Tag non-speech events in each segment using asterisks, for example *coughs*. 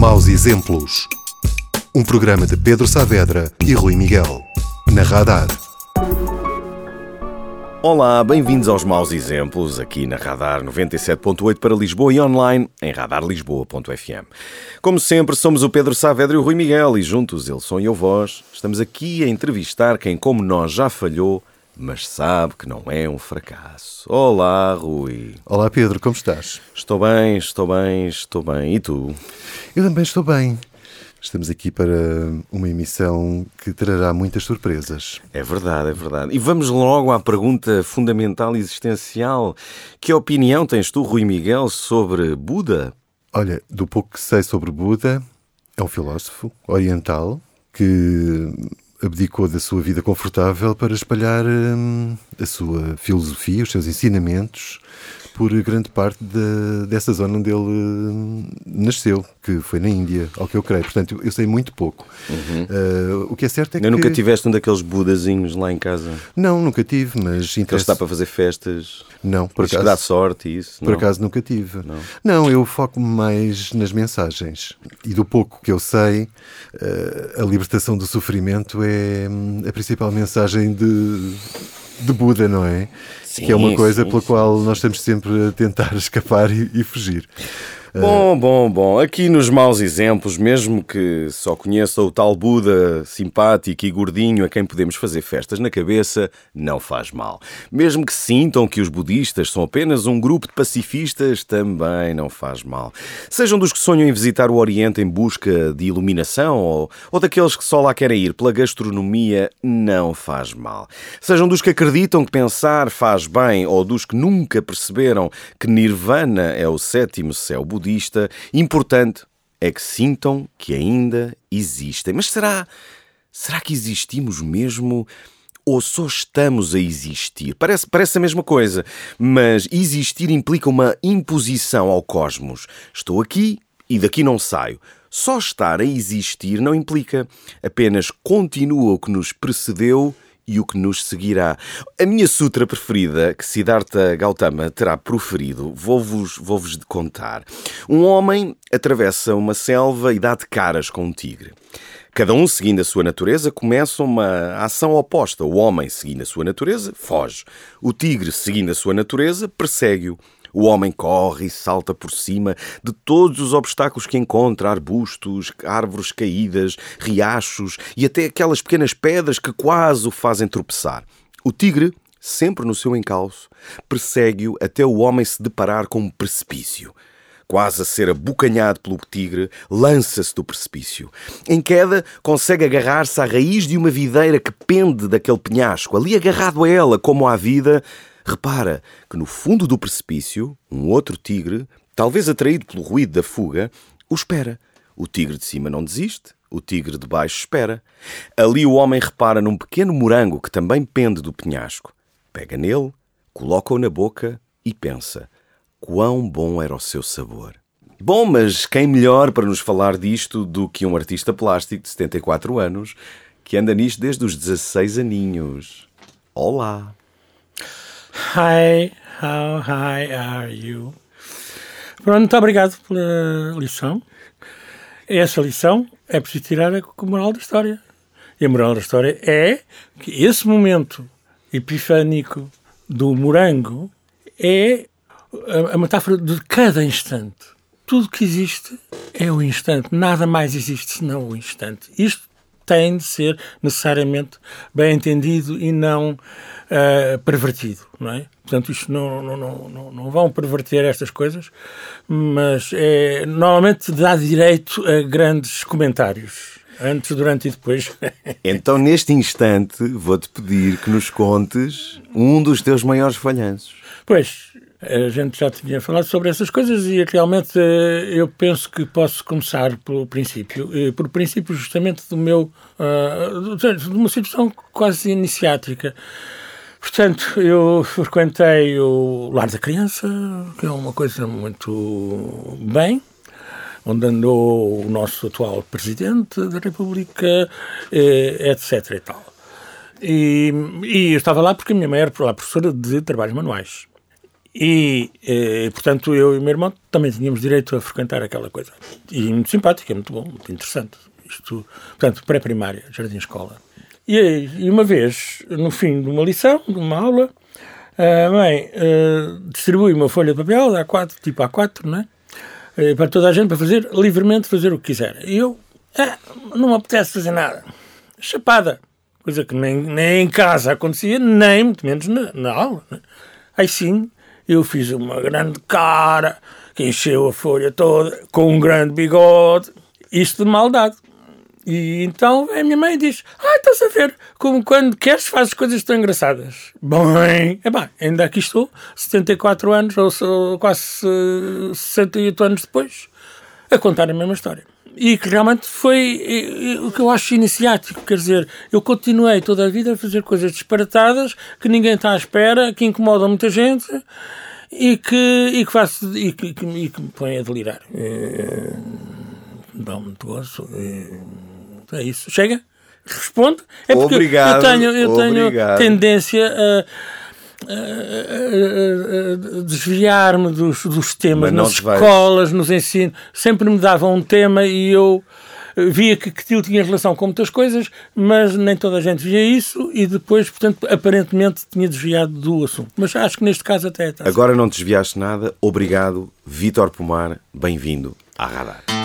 Maus Exemplos. Um programa de Pedro Saavedra e Rui Miguel. Na Radar. Olá, bem-vindos aos Maus Exemplos, aqui na Radar 97.8 para Lisboa e online em radarlisboa.fm. Como sempre, somos o Pedro Saavedra e o Rui Miguel e juntos, eles são e eu vós, estamos aqui a entrevistar quem, como nós, já falhou, mas sabe que não é um fracasso. Olá, Rui. Olá, Pedro, como estás? Estou bem, estou bem, estou bem. E tu? Eu também estou bem. Estamos aqui para uma emissão que trará muitas surpresas. É verdade, é verdade. E vamos logo à pergunta fundamental e existencial. Que opinião tens tu, Rui Miguel, sobre Buda? Olha, do pouco que sei sobre Buda, é um filósofo oriental que abdicou da sua vida confortável para espalhar hum, a sua filosofia, os seus ensinamentos por grande parte de, dessa zona onde ele uh, nasceu, que foi na Índia, ao que eu creio. Portanto, eu, sei muito pouco. Uhum. Uh, o que é certo é eu que. nunca tiveste um daqueles budazinhos lá em casa? Não, nunca tive, mas. Interessa... está para fazer festas? Não, por acaso. dá sorte isso? Por não. acaso nunca tive. Não, não eu foco-me mais nas mensagens. E do pouco que eu sei, uh, a libertação do sofrimento é hum, a principal mensagem de de Buda, não é? Sim, que é uma coisa sim, pela sim, qual nós estamos sempre a tentar *laughs* escapar e, e fugir. Bom, bom, bom. Aqui nos maus exemplos, mesmo que só conheça o tal Buda simpático e gordinho a quem podemos fazer festas na cabeça, não faz mal. Mesmo que sintam que os budistas são apenas um grupo de pacifistas, também não faz mal. Sejam dos que sonham em visitar o Oriente em busca de iluminação ou, ou daqueles que só lá querem ir pela gastronomia, não faz mal. Sejam dos que acreditam que pensar faz bem ou dos que nunca perceberam que Nirvana é o sétimo céu budista budista, importante é que sintam que ainda existem. Mas será, será que existimos mesmo? Ou só estamos a existir? Parece, parece a mesma coisa, mas existir implica uma imposição ao cosmos. Estou aqui e daqui não saio. Só estar a existir não implica. Apenas continua o que nos precedeu e o que nos seguirá. A minha sutra preferida, que Siddhartha Gautama terá proferido, vou-vos vou -vos contar. Um homem atravessa uma selva e dá de caras com um tigre. Cada um seguindo a sua natureza começa uma ação oposta. O homem, seguindo a sua natureza, foge. O tigre, seguindo a sua natureza, persegue-o. O homem corre e salta por cima de todos os obstáculos que encontra: arbustos, árvores caídas, riachos e até aquelas pequenas pedras que quase o fazem tropeçar. O tigre, sempre no seu encalço, persegue-o até o homem se deparar com um precipício. Quase a ser abocanhado pelo tigre, lança-se do precipício. Em queda, consegue agarrar-se à raiz de uma videira que pende daquele penhasco. Ali agarrado a ela, como à vida, repara que no fundo do precipício, um outro tigre, talvez atraído pelo ruído da fuga, o espera. O tigre de cima não desiste, o tigre de baixo espera. Ali o homem repara num pequeno morango que também pende do penhasco. Pega nele, coloca-o na boca e pensa: quão bom era o seu sabor. Bom, mas quem melhor para nos falar disto do que um artista plástico de 74 anos que anda nisto desde os 16 aninhos? Olá! Hi, how high are you? Pronto, muito obrigado pela lição. Essa lição é preciso tirar a moral da história. E a moral da história é que esse momento epifânico do morango é a metáfora de cada instante. Tudo que existe é o instante, nada mais existe senão o instante. Isto tem de ser necessariamente bem entendido e não uh, pervertido, não é? Portanto, isto não, não, não, não, vão perverter estas coisas, mas é, normalmente dá direito a grandes comentários. Antes, durante e depois. *laughs* então, neste instante, vou-te pedir que nos contes um dos teus maiores falhanços. Pois, a gente já tinha falado sobre essas coisas e realmente eh, eu penso que posso começar pelo princípio. Eh, por princípio, justamente, do meu. Uh, de uma situação quase iniciática. Portanto, eu frequentei o Lar da Criança, que é uma coisa muito bem, onde andou o nosso atual Presidente da República, eh, etc. e tal. E, e eu estava lá porque a minha mãe era professora de trabalhos manuais. E, e, portanto, eu e o meu irmão também tínhamos direito a frequentar aquela coisa. E muito simpática, muito bom, muito interessante. Isto, portanto, pré-primária, jardim-escola. E, e uma vez, no fim de uma lição, de uma aula, a mãe uh, distribui uma folha de papel, A4, tipo A4, não é? Uh, para toda a gente, para fazer, livremente fazer o que quiser. E eu, ah, não me apetece fazer nada. Chapada. Coisa que nem, nem em casa acontecia, nem muito menos na, na aula. Né? Aí sim, eu fiz uma grande cara, que encheu a folha toda, com um grande bigode, isto de maldade. E então a minha mãe diz: Ah, estás a ver como quando queres fazes coisas tão engraçadas. Bem, é bem, ainda aqui estou, 74 anos, ou, quase 68 anos depois, a contar a mesma história. E que realmente foi o que eu acho iniciático, quer dizer, eu continuei toda a vida a fazer coisas disparatadas que ninguém está à espera, que incomodam muita gente e que, e que, faço, e que, e que me põem a delirar. É, dá muito gosto. É, é isso. Chega? Responde? É porque obrigado, eu tenho, eu tenho obrigado. tendência a desviar-me dos, dos temas nas escolas, nos ensinos. Sempre me davam um tema e eu via que aquilo tinha relação com muitas coisas, mas nem toda a gente via isso e depois, portanto, aparentemente tinha desviado do assunto. Mas acho que neste caso até está. Agora não desviaste nada. Obrigado, Vítor Pomar. Bem-vindo à Radar.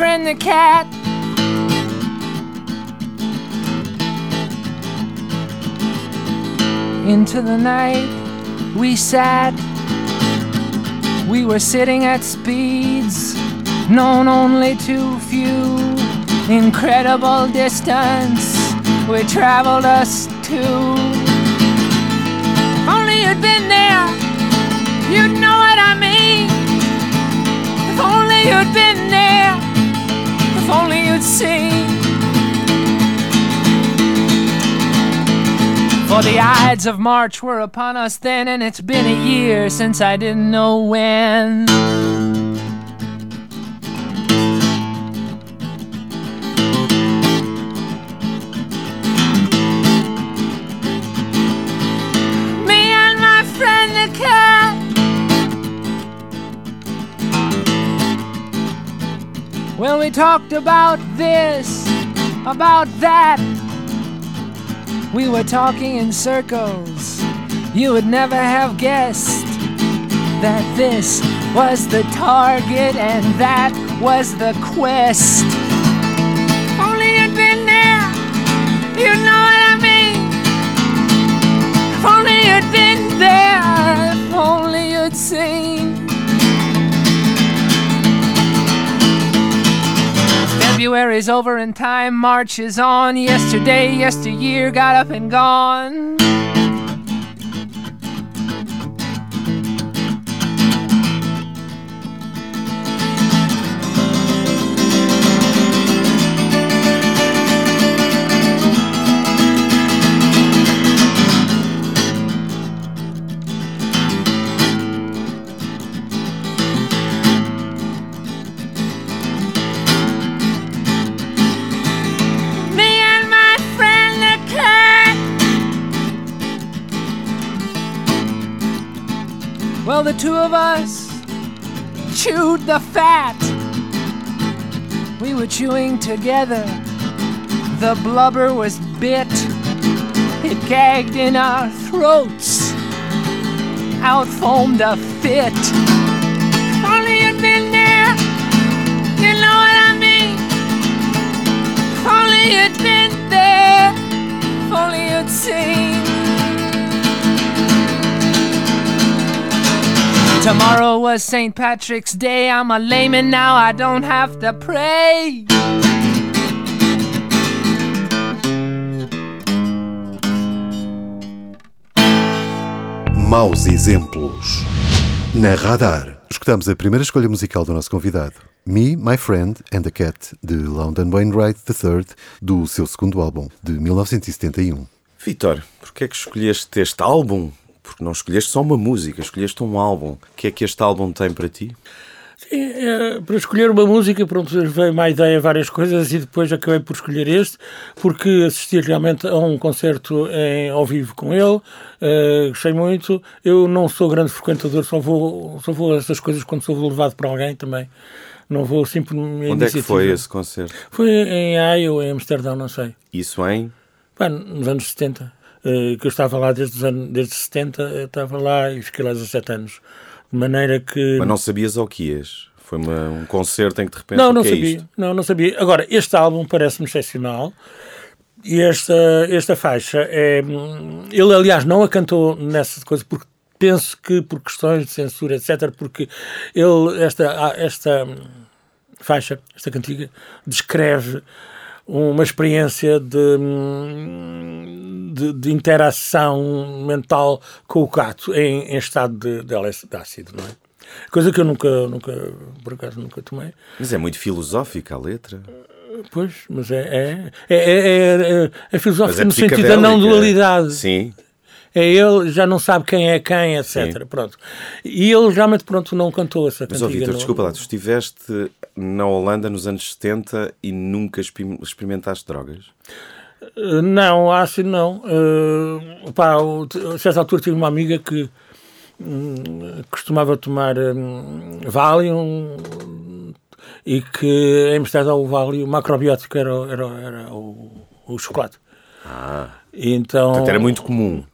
Friend the cat. Into the night we sat. We were sitting at speeds known only to few. Incredible distance we traveled us to. Only you'd been there, you'd know what I mean. If only you'd been there you'd see. For the Ides of March were upon us then, and it's been a year since I didn't know when. Well, we talked about this, about that. We were talking in circles. You would never have guessed that this was the target and that was the quest. Only you'd been there, you know what I mean. If only you'd been there, if only you'd seen. February's over and time marches on. Yesterday, yesteryear got up and gone. Of us chewed the fat. We were chewing together. The blubber was bit. It gagged in our throats. Out foamed a fit. If only you'd been there, you know what I mean. If only you'd been there, if only you'd seen. Tomorrow was St. Patrick's Day. I'm a layman now, I don't have to pray. Maus exemplos na radar. Escutamos a primeira escolha musical do nosso convidado, Me, My Friend and the Cat, de London Wainwright III, do seu segundo álbum, de 1971. Vitor, porquê é que escolheste este álbum? Porque não escolheste só uma música, escolheste um álbum. O que é que este álbum tem para ti? Sim, é, para escolher uma música, pronto, veio-me a ideia várias coisas e depois acabei por escolher este, porque assisti realmente a um concerto em, ao vivo com ele, uh, gostei muito. Eu não sou grande frequentador, só vou, só vou a essas coisas quando sou levado para alguém também. Não vou sempre. Onde é que foi esse concerto? Foi em Haia ou em Amsterdão, não sei. Isso em? Bem, nos anos 70. Uh, que eu estava lá desde os anos desde 70, eu estava lá e fiquei lá 17 anos. De maneira que. Mas não sabias ao que ias? Foi uma, um concerto em que de repente. Não, não é sabia. Isto? Não, não sabia. Agora, este álbum parece-me excepcional. E esta, esta faixa é. Ele, aliás, não a cantou nessa coisa, porque penso que por questões de censura, etc., porque ele, esta, esta faixa, esta cantiga, descreve uma experiência de, de, de, interação mental com o gato em, em estado de, de, de ácido, não é? Coisa que eu nunca, nunca, por acaso, nunca tomei. Mas é muito filosófica a letra. Pois, mas é, é, é, é, é filosófica no sentido da não dualidade. Sim. É ele, já não sabe quem é quem, etc. Sim. Pronto. E ele realmente, pronto, não cantou essa cantiga. Mas, oh, Vitor, desculpa lá, tu estiveste na Holanda nos anos 70 e nunca experimentaste drogas? Não, acho não. Uh, pá, a certa altura tive uma amiga que costumava tomar um, Valium e que em Amsterdão o Valium macrobiótico era, era, era o, o chocolate. Ah, então, portanto era muito comum.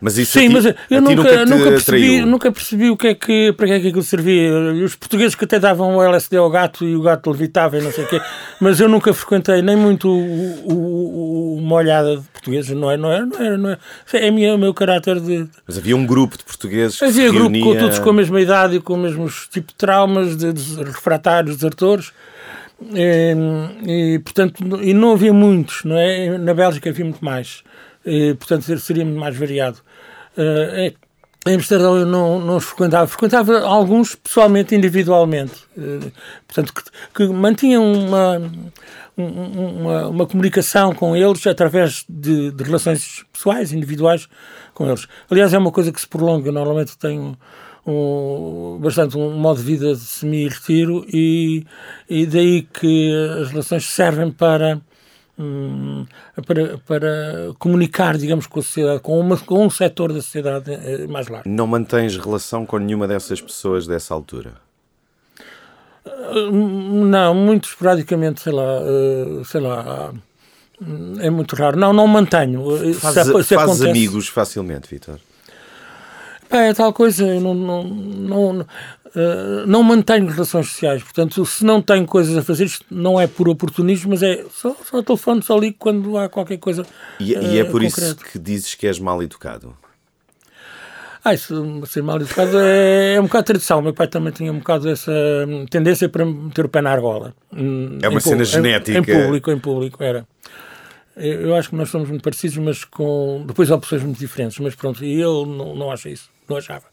Mas isso Sim, ti, mas eu nunca, nunca, percebi, nunca percebi o que é que, para que é que aquilo servia. Os portugueses que até davam o LSD ao gato e o gato levitava e não sei o quê, *laughs* mas eu nunca frequentei nem muito o, o, uma olhada de portugueses, não é? Não é, não é, não é, é minha, o meu caráter de. Mas havia um grupo de portugueses que Havia grupo reunia... com todos com a mesma idade e com os mesmos tipo de traumas, de, de refratários, desertores. E, e, portanto, e não havia muitos, não é? Na Bélgica havia muito mais. E, portanto, seria muito mais variado. Uh, em Amsterdão eu não, não os frequentava, frequentava alguns pessoalmente, individualmente, uh, portanto, que, que uma, uma, uma, comunicação com eles através de, de, relações pessoais, individuais com eles. Aliás, é uma coisa que se prolonga, eu normalmente tenho um, bastante um modo de vida de semi-retiro e, e daí que as relações servem para Hum, para, para comunicar, digamos, com a sociedade, com, uma, com um setor da sociedade eh, mais largo. Não mantens relação com nenhuma dessas pessoas dessa altura? Hum, não, muito esporadicamente, sei lá, eh, sei lá, hum, é muito raro. Não, não mantenho. Faz, se, se fazes amigos facilmente, Vitor? É tal coisa, eu não, não, não, uh, não mantenho relações sociais. Portanto, se não tenho coisas a fazer, isto não é por oportunismo, mas é só, só telefone, só ligo quando há qualquer coisa. E, uh, e é por concreto. isso que dizes que és mal educado? Ah, isso, ser mal educado é, é um bocado tradição. Meu pai também tinha um bocado essa tendência para meter o pé na argola. É uma cena genética. Em, em público, em público, era. Eu acho que nós somos muito parecidos, mas com depois opções muito diferentes. Mas pronto, e ele não, não acha isso não achava.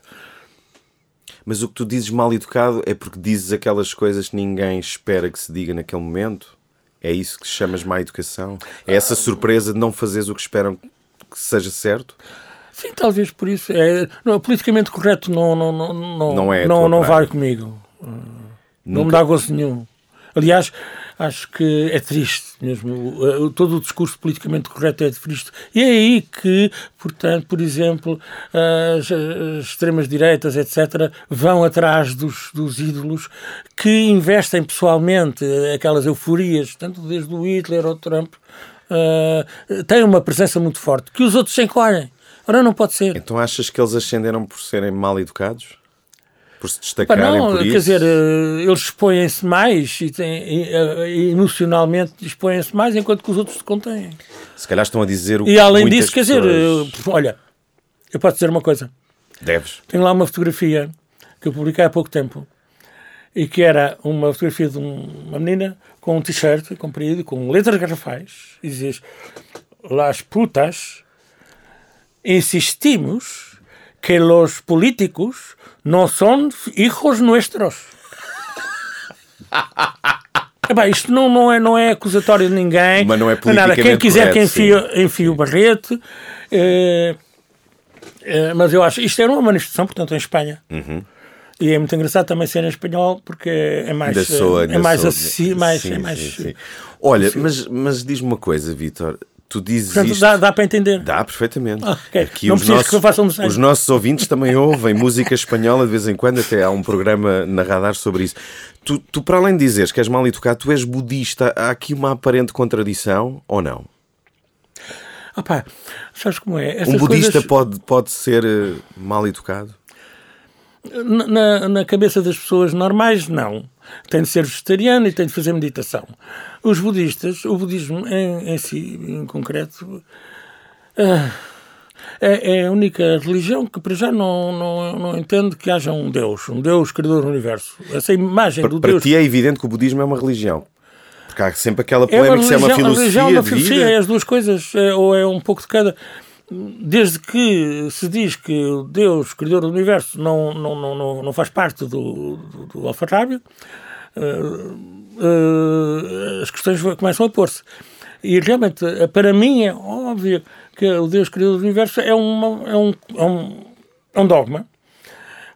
Mas o que tu dizes mal educado é porque dizes aquelas coisas que ninguém espera que se diga naquele momento? É isso que chamas má educação? É essa surpresa de não fazeres o que esperam que seja certo? Sim, talvez por isso. É, não, politicamente correto não, não, não, não, não, é não, não vai comigo. Nunca. Não me dá gosto nenhum. Aliás, acho que é triste mesmo. Todo o discurso politicamente correto é triste. E é aí que, portanto, por exemplo, as, as extremas-direitas, etc., vão atrás dos, dos ídolos que investem pessoalmente aquelas euforias, tanto desde o Hitler ao Trump, uh, têm uma presença muito forte, que os outros se encolhem. Ora, não pode ser. Então achas que eles ascenderam por serem mal educados? Por se destacarem não, por quer isso? dizer, eh, eles expõem-se mais e, têm, eh, emocionalmente expõem-se mais enquanto que os outros se contêm. Se calhar estão a dizer o E além disso, quer pessoas... dizer, olha, eu posso dizer uma coisa. Deves. Tenho lá uma fotografia que eu publiquei há pouco tempo e que era uma fotografia de uma menina com um t-shirt comprido, com letras garrafais e dizes Las putas insistimos que los políticos não são hijos nuestros. *laughs* Epá, isto não, não, é, não é acusatório de ninguém. Mas não é nada. Quem quiser que correto, enfie, enfie o barrete. eh, eh, mas eu acho. Isto era uma manifestação, portanto, em Espanha. E é muito engraçado também ser em espanhol porque é mais. Soa, eh, é mais soa-. Mais, Sim, é mais sim, sim. Olha, mas, mas diz-me uma coisa, Vítor. Tu dizes Portanto, isto... dá, dá para entender. Dá, perfeitamente. Ah, ok. Aqui Não os precisas nossos, que eu faça um desenho. os nossos ouvintes também ouvem música espanhola de vez em quando, até há um programa na radar sobre isso. Tu, tu, para além de dizeres que és mal educado, tu és budista. Há aqui uma aparente contradição ou não? Opá, sabes como é? Um budista coisas- pode, pode ser eh, mal educado? Na, na cabeça das pessoas normais, não. Tem de ser vegetariano e tem de fazer meditação. Os budistas, o budismo em, em si, em concreto, ah, é, é a única religião que para já não, não, não entende que haja um Deus, um Deus criador do universo. Essa imagem Para, do para Deus. ti é evidente que o budismo é uma religião. Porque há sempre aquela É uma polémica se é uma religião, a religião, filosofia uma de filosofia, vida. é as duas coisas, é, ou é um pouco de cada. Desde que se diz que o Deus, Criador do Universo, não, não, não, não, faz parte do, do, do alfarrábio, eh, eh, as questões começam a pôr-se. E realmente, para mim, é óbvio que o Deus, Criador do Universo, é, uma, é, um, é, um, é um dogma.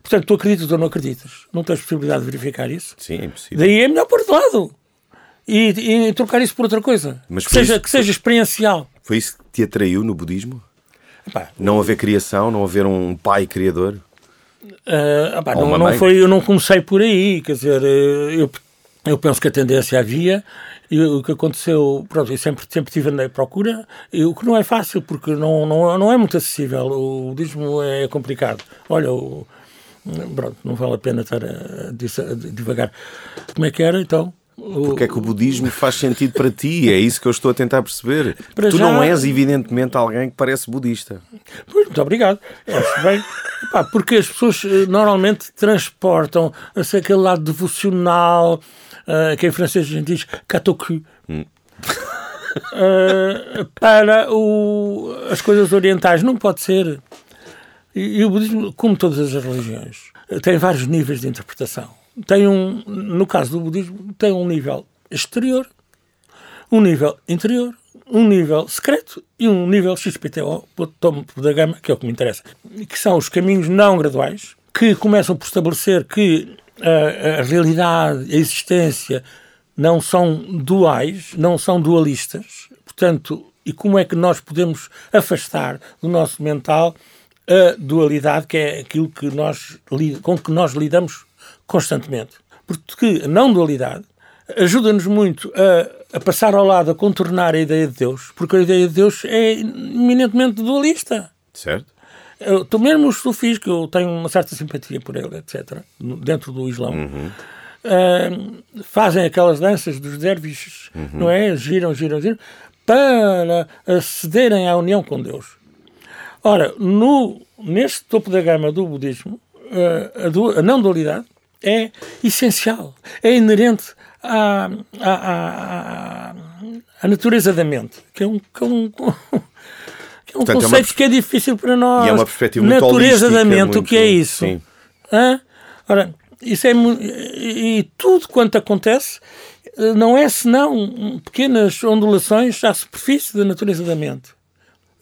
Portanto, tu acreditas ou não acreditas. Não tens possibilidade de verificar isso. Sim, é impossível. Daí é melhor pôr de lado. E, e trocar isso por outra coisa. Mas que, seja, isso- que seja experiencial. Foi isso que te atraiu no budismo? Epá, Não haver criação, não haver um pai criador? epá, Ou não, não foi, eu não comecei por aí. Quer dizer, eh, eu, eu penso que a tendência havia. E o que aconteceu, pronto, eu sempre, sempre tive na procura, e o que não é fácil, porque não, não, não é muito acessível. O budismo é complicado. Olha, o, pronto, não vale a pena estar a, dis- a divagar. Como é que era, então? Porque é que o budismo faz sentido para ti? É isso que eu estou a tentar perceber. Para tu já- não és, evidentemente, alguém que parece budista. Pois, muito obrigado. Acho bem. Porque as pessoas eh, normalmente transportam assim, aquele lado devocional, eh, que em francês a gente diz katoku, eh, para o- as coisas orientais. Não pode ser. E, e o budismo, como todas as religiões, tem vários níveis de interpretação. Tem um, no caso do budismo, tem um nível exterior, um nível interior, um nível secreto e um nível XPTO, topo da gama, que é o que me interessa, que são os caminhos não graduais, que começam por estabelecer que a, a realidade, a existência, não são duais, não são dualistas, portanto, e como é que nós podemos afastar do nosso mental a dualidade, que é aquilo que nós, com que nós lidamos constantemente. Porque a não dualidade ajuda-nos muito a, a passar ao lado, a contornar a ideia de Deus, porque a ideia de Deus é eminentemente dualista. Certo? Eu, tu mesmo os sufis, que eu tenho uma certa simpatia por ele, etc., dentro do Islão, ah, fazem aquelas danças dos derviches, não é? Giram, giram, giram, para acederem à união com Deus. Ora, no, neste topo da gama do budismo, ah, a, du- a não dualidade é essencial, é inerente à, à, à- à- natureza da mente, que é um, que é um, *laughs* que é um Portanto, é conceito pers- que é difícil para nós. E é uma perspectiva muito Natureza da mente, o que é muito- isso? Sim. Hã? Ora, isso é e, tudo quanto acontece eh, não é senão pequenas ondulações à superfície da natureza da mente.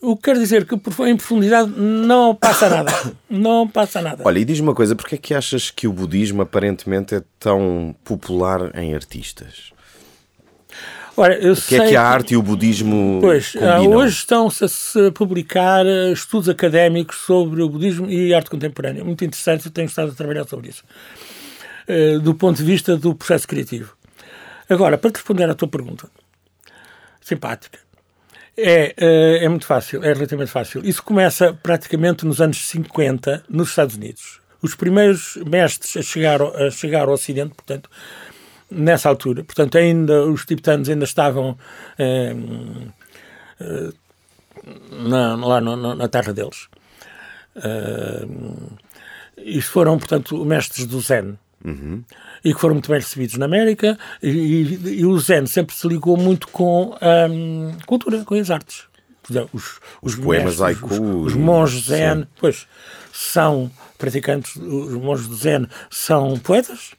O que quer dizer que em profundidade não passa nada. *coughs* Não passa nada. Olha, e diz-me uma coisa, porquê é que achas que o budismo aparentemente é tão popular em artistas? Ora, eu O que é que a arte e o budismo Pois, ah, combinam? hoje estão-se a se publicar eh, estudos académicos sobre o budismo e arte contemporânea. Muito interessante, eu tenho estado a trabalhar sobre isso. Eh, do ponto de vista do processo criativo. Agora, para te responder à tua pergunta, simpática, é, eh, é muito fácil, é relativamente fácil. Isso começa praticamente nos anos 50, nos Estados Unidos. Os primeiros mestres a chegar, a chegar ao Ocidente, portanto, nessa altura. Portanto, ainda os tibetanos ainda estavam eh, eh, na, lá no- na terra deles. Eh, isto foram, portanto, mestres do Zen. E que foram muito bem recebidos na América. E, e- e o Zen sempre se ligou muito com a hum, cultura, com as artes. Dizer, Os, os, poemas haiku os, os monges Zen. sim. Pois, são praticantes, os monges do Zen são poetas,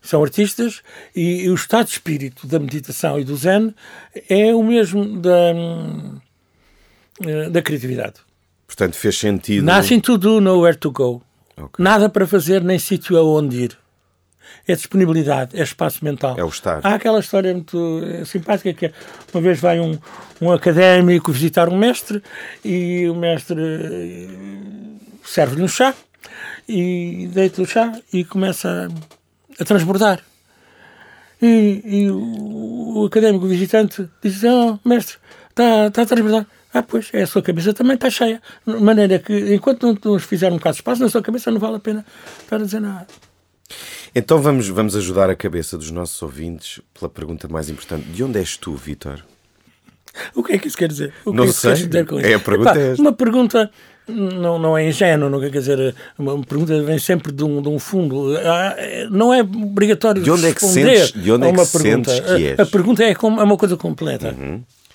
são artistas, e, e o estado de espírito da meditação e do Zen é o mesmo da, hum, eh, da criatividade. Portanto, fez sentido. Nothing to do, nowhere to go. Ok. Nada para fazer, nem sítio aonde ir. É disponibilidade, é espaço mental. É o estar. Há aquela história muito eh, simpática que é, uma vez vai um, um académico visitar um mestre e o mestre eh, serve-lhe um chá e deita o chá e começa a, a transbordar. E, e o, o académico visitante diz: Oh, mestre, está tá a transbordar. Ah, pois, é, a sua cabeça também está cheia. De maneira que, enquanto não nos fizer um bocado de espaço, na sua cabeça não vale a pena estar a dizer nada. Então vamos, vamos ajudar a cabeça dos nossos ouvintes pela pergunta mais importante. De onde és tu, Vítor? O que é que isso quer dizer? O que Não é sei. dizer com É, isso? a pergunta é esta. Uma pergunta não, não é ingênua, não quer dizer. Uma pergunta vem sempre de um, de um fundo. Ah, é- Não é obrigatório De onde é que sentes- de onde a é que uma sentes pergunta. que A- és? A, pergunta é, como, é uma coisa completa.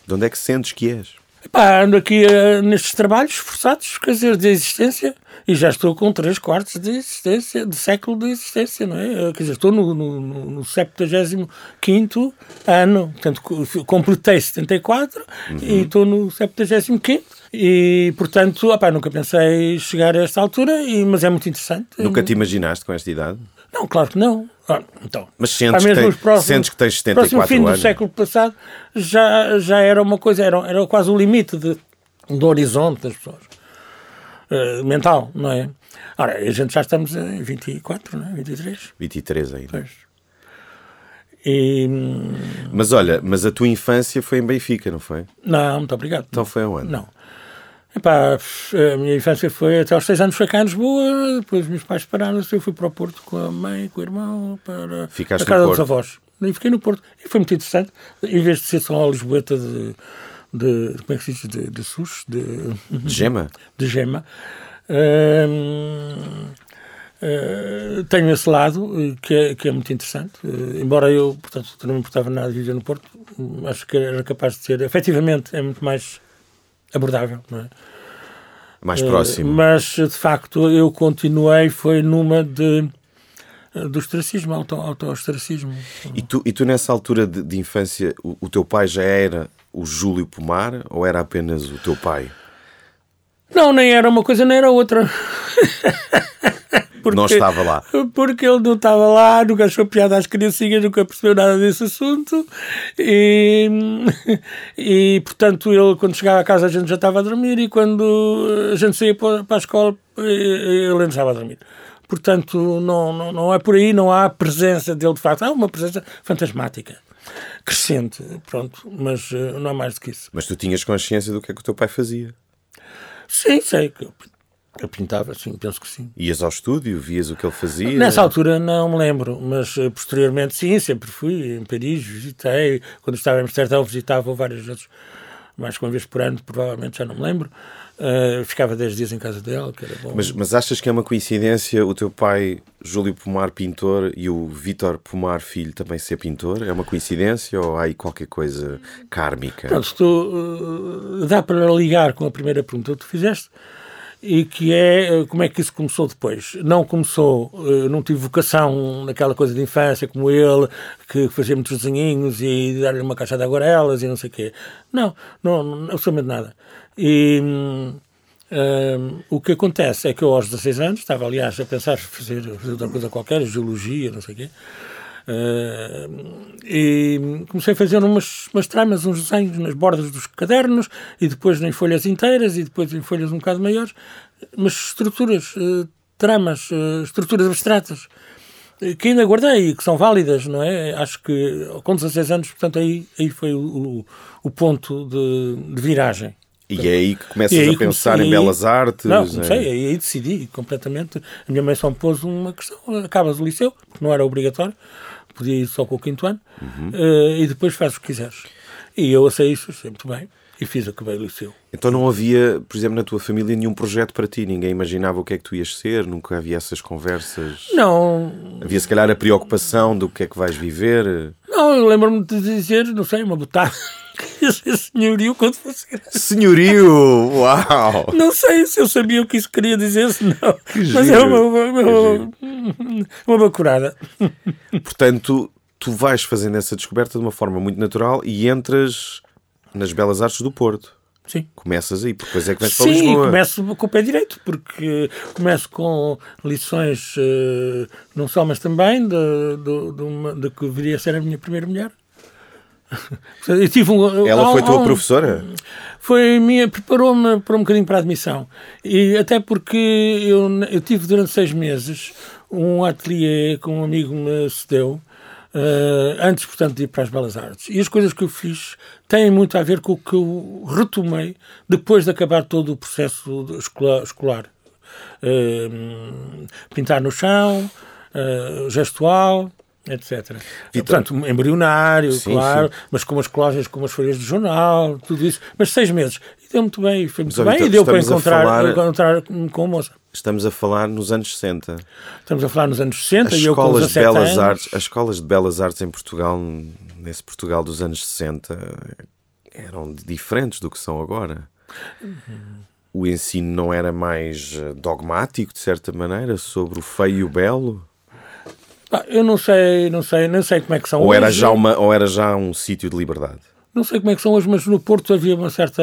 De onde é que sentes que és? Epá, ando aqui eh, nestes trabalhos forçados, quer dizer, de existência, e já estou com três quartos de existência, de século de existência, não é? Eh, Quer dizer, estou no, no, no, no 75 ano, portanto, co- completei 74 e estou no 75 e, portanto, opá, nunca pensei chegar a esta altura, e, mas é muito interessante. Nunca te imaginaste com esta idade? Não, claro que não. Ah, então, Mas sentes mesmo que tem- próximos- sentes que tens próximo 74 fim anos? do século passado já, já era uma coisa, era, era quase o limite de, do horizonte das pessoas. Eh, mental, não é? Ora, a gente já estamos em 24, não é? 23. 23 ainda. Pois. E. hum, Mas olha, mas a tua infância foi em Benfica, não foi? Não, muito obrigado. Então foi aonde? Não. Epá, a minha infância foi até aos seis anos foi cá em Lisboa, depois meus pais separaram-se, eu fui para o Porto com a mãe, com o irmão, para Ficaste a casa dos avós. E fiquei no Porto. E foi muito interessante, em vez de ser só a Lisboeta de, de como é que se diz, de, de sus, de, De Gema? de gema, hum, eh, tenho esse lado eh, que é, que é muito interessante. Eh, embora eu, portanto, não me importava nada de viver no Porto, acho que era capaz de ser, efetivamente, é muito mais abordável, não é? Mais Eh, próximo. Mas, de facto, eu continuei, foi numa de eh, do ostracismo, auto- auto-ostracismo. E tu, e tu nessa altura de, de infância, o, o teu pai já era o Júlio Pomar ou era apenas o teu pai? Não, nem era uma coisa, nem era outra. Porque- Não estava lá. Porque ele não estava lá, nunca achou piada às criancinhas, nunca percebeu nada desse assunto. E, e, portanto, ele, quando chegava a casa, a gente já estava a dormir. E quando a gente saía para a escola, ele ainda estava a dormir. Portanto, não, não, não é por aí, não há presença dele de facto. Há uma presença fantasmática, crescente, pronto, mas eh, não há mais do que isso. Mas tu tinhas consciência do que é que o teu pai fazia? Sim, sei que eu, eu pintava, sim, penso que sim. Ias ao estúdio, vias o que ele fazia? Nessa altura não me lembro, mas eh, posteriormente sim, sempre fui em Paris, visitei. Quando estava em Amsterdão visitava várias vezes, mais que uma vez por ano, provavelmente já não me lembro. Eh, ficava 10 dias em casa dela, que era bom. Mas, mas achas que é uma coincidência o teu pai, Júlio Pomar, pintor, e o Vítor Pomar, filho, também ser pintor? É uma coincidência ou há aí qualquer coisa kármica? Pronto, estou, eh, dá para ligar com a primeira pergunta que tu fizeste e que é eh, como é que isso começou depois. Não começou, eh, não tive vocação naquela coisa de infância como ele, que fazia muitos desenhinhos e dar-lhe uma caixa de aguarelas e não sei o quê. Não, não, absolutamente nada. E hum, hum, o que acontece é que eu aos 16 anos, estava aliás a pensar fazer, fazer outra coisa qualquer, geologia, não sei o quê, eh, e comecei a fazer umas, umas tramas, uns desenhos nas bordas dos cadernos e depois em folhas inteiras e depois em folhas um bocado maiores, mas estruturas, eh, tramas, eh, estruturas abstratas que ainda guardei e que são válidas, não é? Acho que com 16 anos, portanto, aí, aí foi o, o, ponto de, de viragem. E é aí que começas aí a pensar comecei- em belas artes? Não, comecei, aí, aí decidi completamente. A minha mãe só me pôs uma questão: acabas o liceu, porque não era obrigatório, podia ir só com o quinto ano, Uhum. eh, e depois fazes o que quiseres. E eu achei isso, achei muito bem, e fiz, o liceu. Então não havia, por exemplo, na tua família nenhum projeto para ti? Ninguém imaginava o que é que tu ias ser? Nunca havia essas conversas? Não, Havia se calhar a preocupação do que é que vais viver? não eu lembro-me de dizer, não sei, uma botada. Ser senhorio quando fosse grande. Senhorio! Uau! Não sei se eu sabia o que isso queria dizer, se não. Que Mas é giro. uma, uma, uma, uma bacurada. Portanto, tu vais fazendo essa descoberta de uma forma muito natural e entras nas Belas Artes do Porto. Sim. Começas aí, porque depois é que vais para Sim, Lisboa. começo com o pé direito, porque começo com lições, eh, não só, mas também, de, de, de, uma, de que viria a ser a minha primeira mulher. Eu tive um, Ela foi tua um- professora? Foi minha, preparou-me para um bocadinho para a admissão. E até porque eu, eu tive durante seis meses um ateliê que um amigo me cedeu, eh, antes, portanto, de ir para as Belas Artes. E as coisas que eu fiz têm muito a ver com o que eu retomei depois de acabar todo o processo escolar. escolar. Eh, pintar no chão, eh, gestual, etc. Portanto, embrionário, Sim, claro, mas com as colagens, com as folhas de jornal, tudo isso. Mas seis meses. E deu muito bem, e foi muito Mas, bem, e deu para encontrar, falar- encontrar com a moça. Estamos a falar nos anos 60. Estamos a falar nos anos 60 As e eu com escolas, de 17 belas anos. artes, as escolas de belas artes em Portugal, nesse Portugal dos anos 60, eram diferentes do que são agora. O ensino não era mais eh, dogmático, de certa maneira, sobre o feio e o belo? Pá, Eu não sei, não sei, não sei como é que são Ou hoje. era já, uma, ou era já um sítio de liberdade? Não sei como é que são hoje, mas no Porto havia uma certa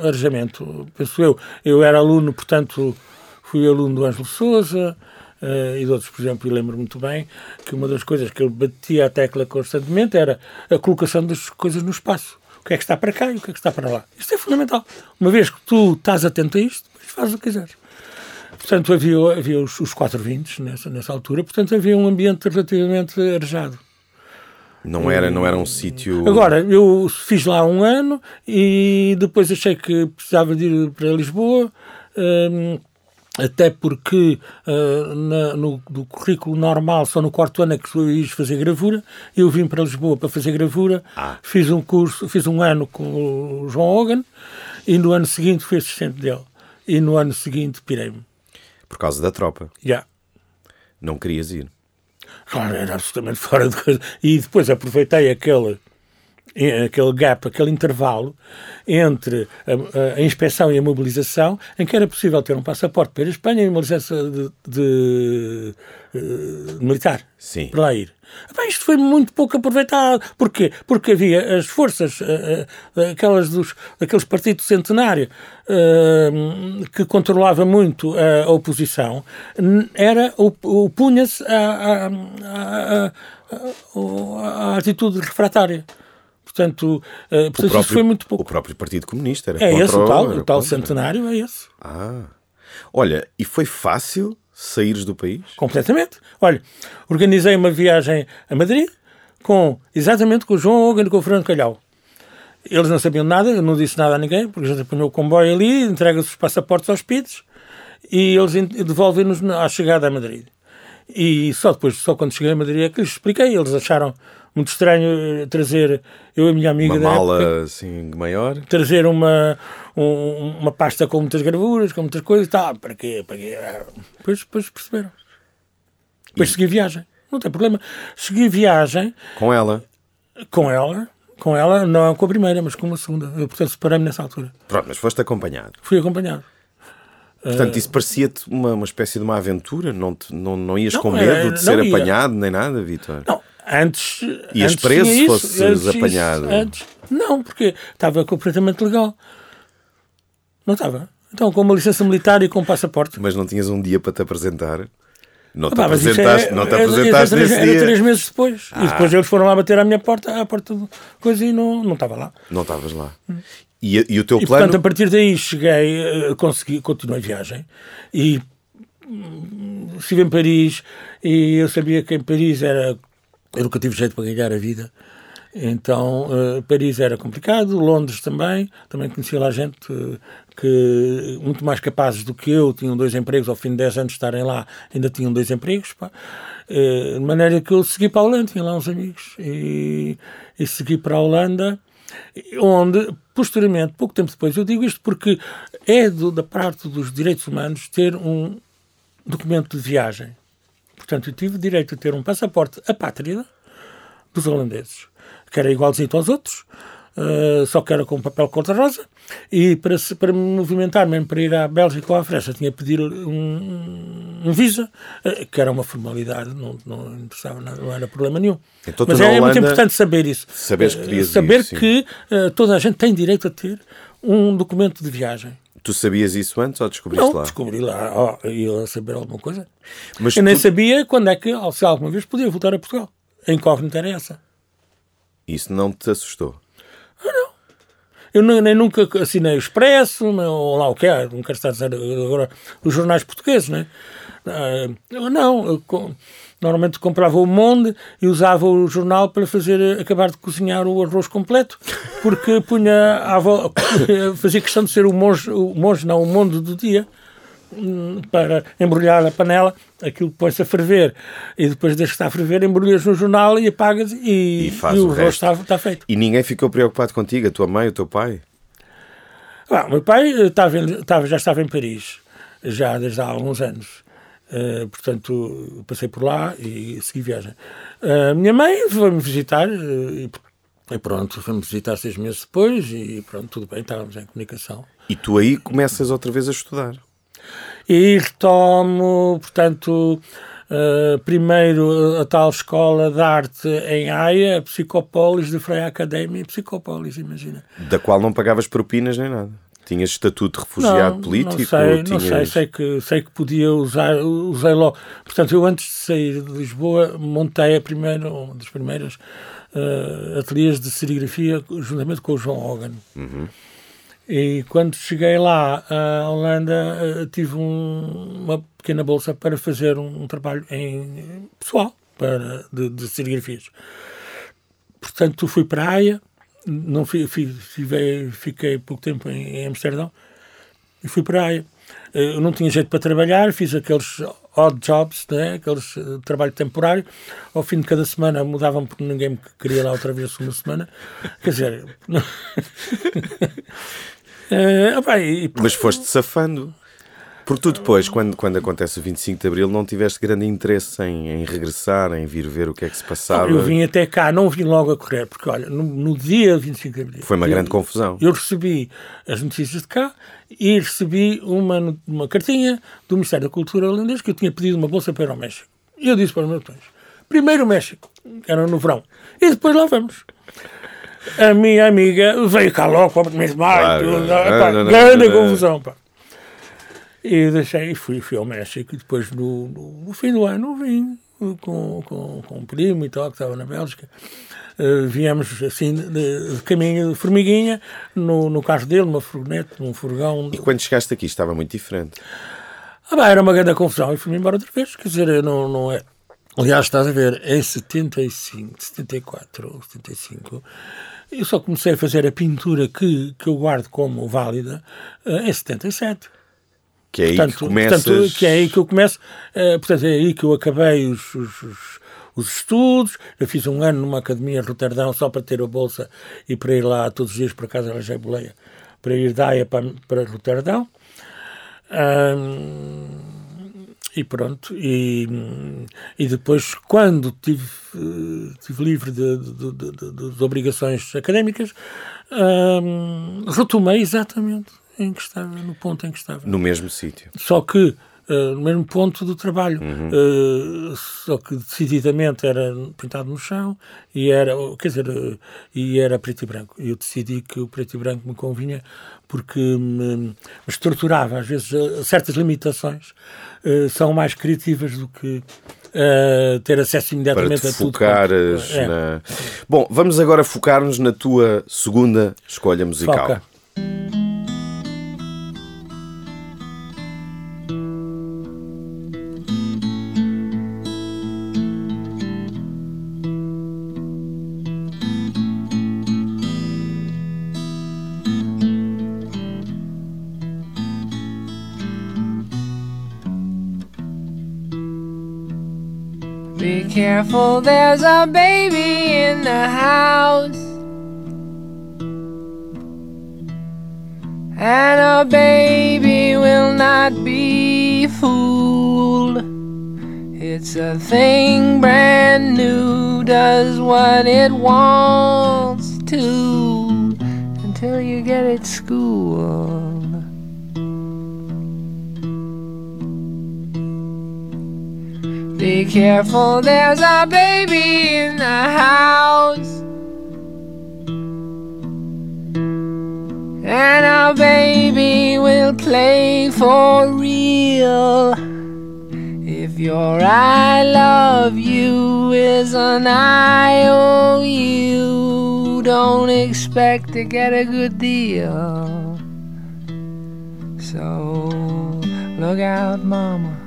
arejamento, penso eu. Eu era aluno, portanto, fui aluno do Ângelo Souza eh, e de outros, por exemplo, e lembro muito bem que uma das coisas que eu batia a tecla constantemente era a colocação das coisas no espaço. O que é que está para cá e o que é que está para lá. Isto é fundamental. Uma vez que tu estás atento a isto, depois fazes o que quiseres. Portanto, havia, havia os, os quatro vintes nessa, nessa altura, portanto, havia um ambiente relativamente arejado. Não era, não era um sítio. Agora, eu fiz lá um ano e depois achei que precisava de ir para Lisboa, hum, até porque ah, na- no do currículo normal, só no quarto ano é que eu ia fazer gravura. Eu vim para Lisboa para fazer gravura, fiz um curso, fiz um ano com o João Hogan e no ano seguinte fui assistente dele. E no ano seguinte pirei-me. Por causa da tropa. Já. Não querias ir. Claro, era absolutamente fora de coisa. E depois aproveitei aquele, eh, aquele gap, aquele intervalo entre a, a- inspeção e a mobilização, em que era possível ter um passaporte para ir à Espanha e uma licença de, de, eh, militar Sim. para lá ir. Epá, isto foi muito pouco aproveitado. Porquê? Porque havia as forças, eh, eh, aquelas dos, daqueles partidos centenário, que controlava muito a, oposição, era, op- opunha-se à- à- à- à atitude refratária. Portanto, eh, portanto isso foi muito o pouco. próprio Partido Comunista era É esse o tal, o tal centenário, é esse. Ah. Olha, e foi fácil saíres do país? Completamente. Olha, organizei uma viagem a Madrid com exatamente com o João Hogan e com o Fernando Calhau. Eles não sabiam nada, eu não disse nada a ninguém, porque a gente apanhou o comboio ali, entrega-se os passaportes aos PIDs e eles devolvem-nos à chegada a Madrid. E só depois, só quando cheguei a Madrid é que lhes expliquei. Eles acharam muito estranho eh, trazer eu e a minha amiga Uma da época, mala assim maior? trazer uma, um- uma pasta com muitas gravuras, com muitas coisas, tá, para quê? Para quê? Ah, Depois, depois perceberam. Depois segui viagem, não tem problema. Segui viagem Com ela? com ela, com ela, não com a primeira, mas com a segunda. Eu, portanto, separei-me nessa altura. Pronto, mas foste acompanhado. Fui acompanhado. Portanto, isso parecia-te uma, uma espécie de uma aventura? Não, te- não, não ias Não, com era- medo de ser ia. apanhado nem nada, Vitor? Não, antes. Ias antes preso se fosses isso, apanhado? Antes, não, porque estava completamente legal. Não estava. Então, com uma licença militar e com um passaporte. Mas não tinhas um dia para te apresentar? Não te isso apresentaste, é- não te é- apresentaste era, nesse três, dia? Ah. era três meses depois. E depois eles foram lá bater à minha porta, à porta do coisa e não, não estava lá. Não estavas lá. E, e o teu E plano? portanto, a partir daí cheguei, eh, consegui, continuei a viagem e hum, estive em Paris e eu sabia que em Paris era. Eu nunca tive jeito para ganhar a vida. Então, eh, Paris era complicado, Londres também. Também conhecia lá gente eh, que, muito mais capazes do que eu, tinham dois empregos. Ao fim de 10 anos de estarem lá, ainda tinham dois empregos. pá. Eh, de maneira que eu segui para a Holanda, tinha lá uns amigos. E, e segui para a Holanda onde, posteriormente, pouco tempo depois, eu digo isto porque é do- da parte dos direitos humanos ter um documento de viagem. Portanto, eu tive direito a ter um passaporte apátrida dos holandeses, que era igualzinho aos outros, uh, só que era com papel cor-de-rosa, e para, para me movimentar, mesmo para ir à Bélgica ou à França, tinha que pedir um, um visa, uh, que era uma formalidade, não, não interessava nada, não era problema nenhum. Então, Mas é, é, muito importante saber isso. Saberes que uh, saber ir, que toda a gente tem direito a ter um documento de viagem. Tu sabias isso antes ou descobriste não, lá? descobri lá. Oh, ia saber alguma coisa. Mas eu tu... nem sabia quando é que, se alguma vez, podia voltar a Portugal. A incógnita era essa. Isso não te assustou? Ah, não. Eu nem, nem nunca assinei o Expresso, ou lá o que é, não quero estar a dizer agora, os jornais portugueses, né? Uh, não, eu, Normalmente comprava o monde e usava o jornal para fazer acabar de cozinhar o arroz completo, porque punha avó, *coughs* fazia questão de ser o monge, o monge não, o monde do dia hum, para embrulhar a panela, aquilo põe-se a ferver e depois deixa estar a ferver, embrulhas no jornal e apagas e, e, e o, o arroz está, está, feito. E ninguém ficou preocupado contigo, a tua mãe, o teu pai? Ah, meu pai estava, estava, já estava em Paris, já desde há alguns anos. Uh, portanto, passei por lá e segui viagem. A uh, minha mãe foi-me visitar uh, e, e, pronto, foi-me visitar seis meses depois e pronto, tudo bem, estávamos em comunicação. E tu aí começas outra vez a estudar? E retomo, portanto, primeiro a tal escola de arte em Haia, a Psicopólis de Freia Academia, Psicopólis, imagina. Da qual não pagavas propinas nem nada? Tinhas estatuto de refugiado não, político? Não sei, tinhas... não sei, sei que, sei que podia usar, usei logo. Portanto, eu antes de sair de Lisboa montei a primeira, uma das primeiras uh, ateliês de serigrafia juntamente com o João Hogan. Uhum. E quando cheguei lá à Holanda, uh, tive um, uma pequena bolsa para fazer um, um trabalho em pessoal para, de, de serigrafias. Portanto, fui para a Haia, não fui, fui, fiquei, fiquei pouco tempo em, em Amsterdão e fui para a. Eh, eu não tinha jeito para trabalhar, fiz aqueles odd jobs, né? aqueles uh, trabalho temporário. Ao fim de cada semana mudavam porque ninguém me queria lá outra vez uma semana. Quer dizer. *laughs* uh, *laughs* opa, e, Mas foste safando. Porque tu depois, quando, quando acontece o 25 de Abril, não tiveste grande interesse em, em regressar, em vir ver o que é que se passava? Eu vim até cá, não vim logo a correr, porque olha, no, no dia 25 de Abril... Foi uma eu, grande confusão. Eu recebi as notícias de cá e recebi uma, uma cartinha do Ministério da Cultura holandês que eu tinha pedido uma bolsa para ir ao México. E eu disse para os meus pais, primeiro o México, era no verão, e depois lá vamos a minha amiga veio cá logo para me claro, grande confusão. Pá. E deixei, fui, fui ao México e depois no, no, no fim do ano vim com, com, com um primo e tal, que estava na Bélgica. Uh, viemos assim de, de, caminho de formiguinha no, no carro dele, numa furgonete, num furgão. E quando chegaste aqui estava muito diferente? Ah, bah, era uma grande confusão e fui-me embora outra vez. Quer dizer, não, não é. Aliás, estás a ver, em 75, 74 ou 75, eu só comecei a fazer a pintura que, que eu guardo como válida uh, em 77. Que é aí portanto, que começas... Portanto, que é aí que eu começo, uh, portanto, é aí que eu acabei os, os, os, os, estudos, eu fiz um ano numa academia em Roterdão só para ter a bolsa e para ir lá todos os dias para casa arranjei boleia, para ir da Haia para, para Roterdão. Um, e pronto, e, e depois, quando tive, tive livre de, de, de, de obrigações académicas, um, retomei exatamente em que estava, no ponto em que estava. No mesmo sítio. Só que Uh, no mesmo ponto do trabalho. Uhum. Uh, só que decididamente era pintado no chão e era, quer dizer, uh, e era preto e branco. Eu decidi que o preto e branco me convinha porque me, me estruturava, às vezes, certas limitações são mais criativas do que ter acesso imediatamente Para te a tudo. Focares é. na... Bom, vamos agora focar-nos na tua segunda escolha musical. Foca. Careful, there's a baby in the house. And a baby will not be fooled. It's a thing brand new, does what it wants to. until you get it schooled. Be careful, there's a baby in the house. And our baby will play for real. If your I love you is an IOU, don't expect to get a good deal. So look out, mama.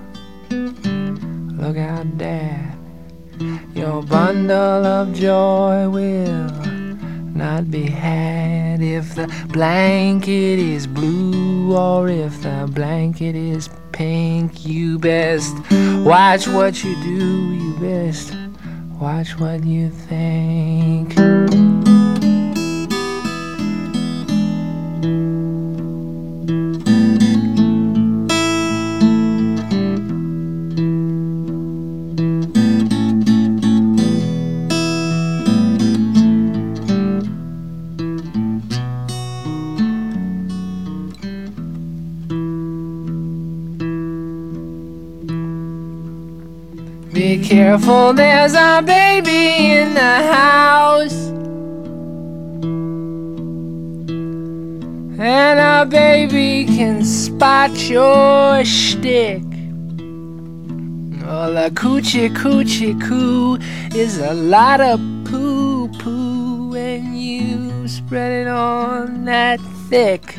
Look out, dad. Your bundle of joy will not be had if the blanket is blue or if the blanket is pink. You best watch what you do, you best watch what you think. Careful, there's a baby in the house. And a baby can spot your shtick. Well, a coochie coochie coo is a lot of poo poo when you spread it on that thick.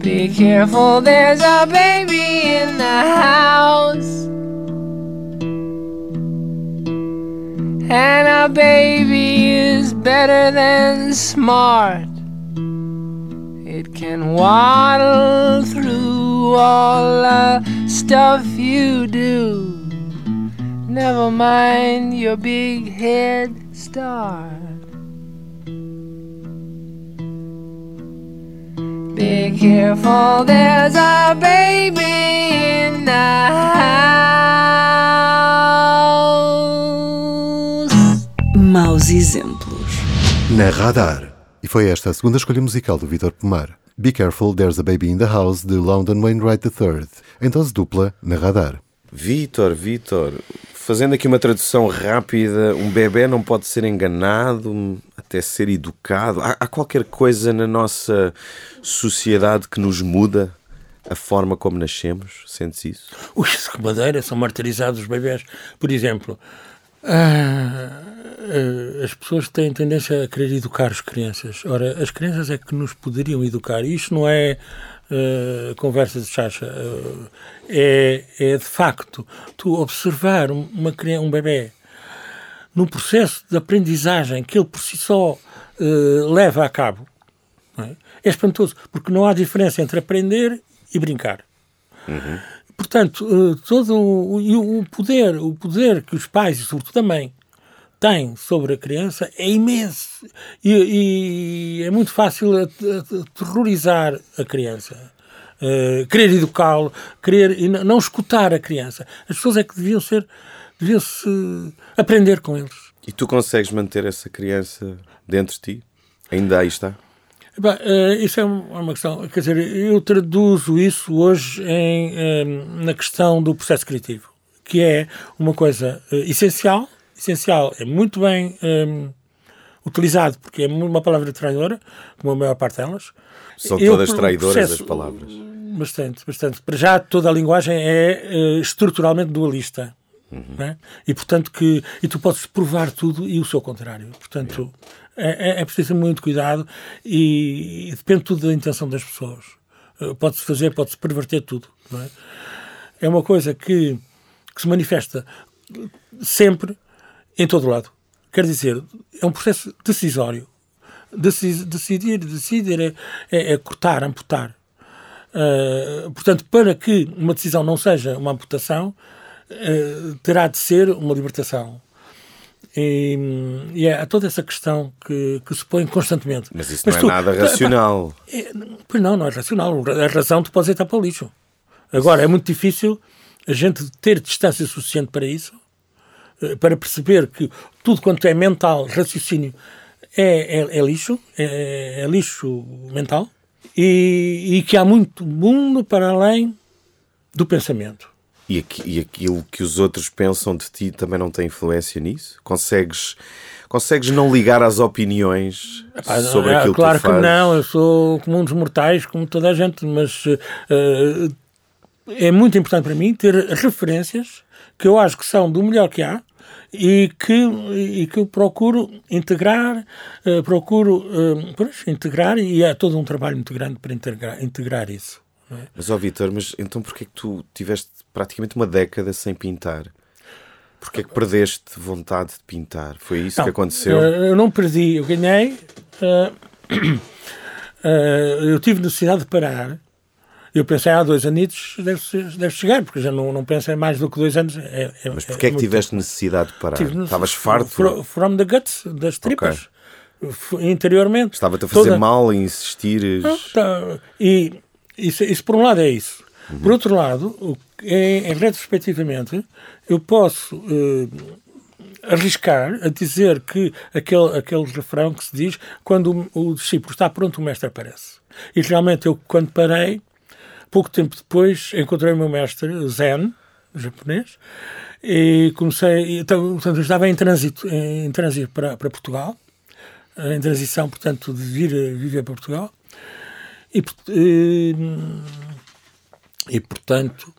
Be careful, there's a baby in the house. And a baby is better than smart. It can waddle through all the stuff you do. Never mind your big head start. Be careful, there's a baby in the house. Maus exemplos. Na Radar. E foi esta a segunda escolha musical do Vitor Pomar. Be Careful, There's a Baby in the House, de London Wainwright III, em dose dupla na Radar. Vitor, Vitor, fazendo aqui uma tradução rápida, um bebê não pode ser enganado, até ser educado. Há, há qualquer coisa na nossa sociedade que nos muda a forma como nascemos? Sentes isso? Ui, que madeira, são martirizados os bebés. Por exemplo, ah, ah, as pessoas têm tendência a querer educar as crianças. Ora, as crianças é que nos poderiam educar. Isto não é ah, conversa de chacha. Ah, é, é, de facto, tu observar uma criança, um bebê num processo de aprendizagem que ele por si só leva a cabo. É? é espantoso, porque não há diferença entre aprender e brincar. Uhum. Portanto, todo o, o poder, o poder que os pais e sobretudo a mãe têm sobre a criança é imenso e, e é muito fácil aterrorizar a criança. Uh, querer educá-lo, querer e não escutar a criança. As pessoas é que deviam ser, deviam se aprender com eles. E tu consegues manter essa criança dentro de ti? Ainda aí está? Bem, uh, isso é uma questão. Quer dizer, eu traduzo isso hoje em, um, na questão do processo criativo, que é uma coisa uh, essencial. Essencial é muito bem um, utilizado, porque é uma palavra traidora, como a maior parte delas. São todas traidoras as palavras. Bastante, bastante. Para já, toda a linguagem é uh, estruturalmente dualista. Uhum. É? E portanto que e tu podes provar tudo e o seu contrário. Portanto, é, é, é preciso ter muito cuidado e, e, depende tudo da intenção das pessoas. Uh, pode-se fazer, pode-se perverter tudo. É? é? uma coisa que, que se manifesta sempre em todo lado. Quer dizer, é um processo decisório. Decis, decidir, decidir é, é, é cortar, amputar. Uh, portanto, para que uma decisão não seja uma amputação, uh, terá de ser uma libertação. E, e é toda essa questão que, que se põe constantemente. Mas isso Mas não é tu, nada racional. É, pois não, não é racional. A razão tu podes estar para o lixo. Agora, é muito difícil a gente ter distância suficiente para isso para perceber que tudo quanto é mental, raciocínio, é, é, é lixo, é, é, lixo mental, e, e, que há muito mundo para além do pensamento. E, aqui, e aquilo que os outros pensam de ti também não tem influência nisso? Consegues consegues não ligar às opiniões Epá, sobre é, aquilo claro que tu fazes? Claro que não, eu sou como um dos mortais, como toda a gente, mas uh, é muito importante para mim ter referências que eu acho que são do melhor que há e que, e que eu procuro integrar, uh, procuro uh, pois, integrar e é todo um trabalho muito grande para integrar, integrar isso. É? Mas, ó Vitor, mas então porquê que tu tiveste praticamente uma década sem pintar? Porquê é que perdeste vontade de pintar? Foi isso não, que aconteceu? Eu não perdi, eu ganhei. Uh, uh, *coughs* eu tive necessidade de parar. Eu pensei, há dois anos deve, deve chegar, porque já não, não penso em mais do que dois anos. É, é, Mas porquê é, é que tiveste necessidade de parar? Estavas farto? From the guts, das tripas. Okay. Interiormente. Estava-te a fazer toda... mal em insistir. Tá. E isso, isso, por um lado, é isso. Uhum. Por outro lado, em, em retrospectivamente, eu posso uh, arriscar a dizer que aquele, aquele refrão que se diz quando o, o discípulo está pronto, o mestre aparece. E realmente eu, quando parei, pouco tempo depois, encontrei o meu mestre, Zen, japonês, e comecei, então, portanto, eu estava em trânsito, em trânsito para, para Portugal, em transição, portanto, de vir viver para Portugal, e, e, e portanto,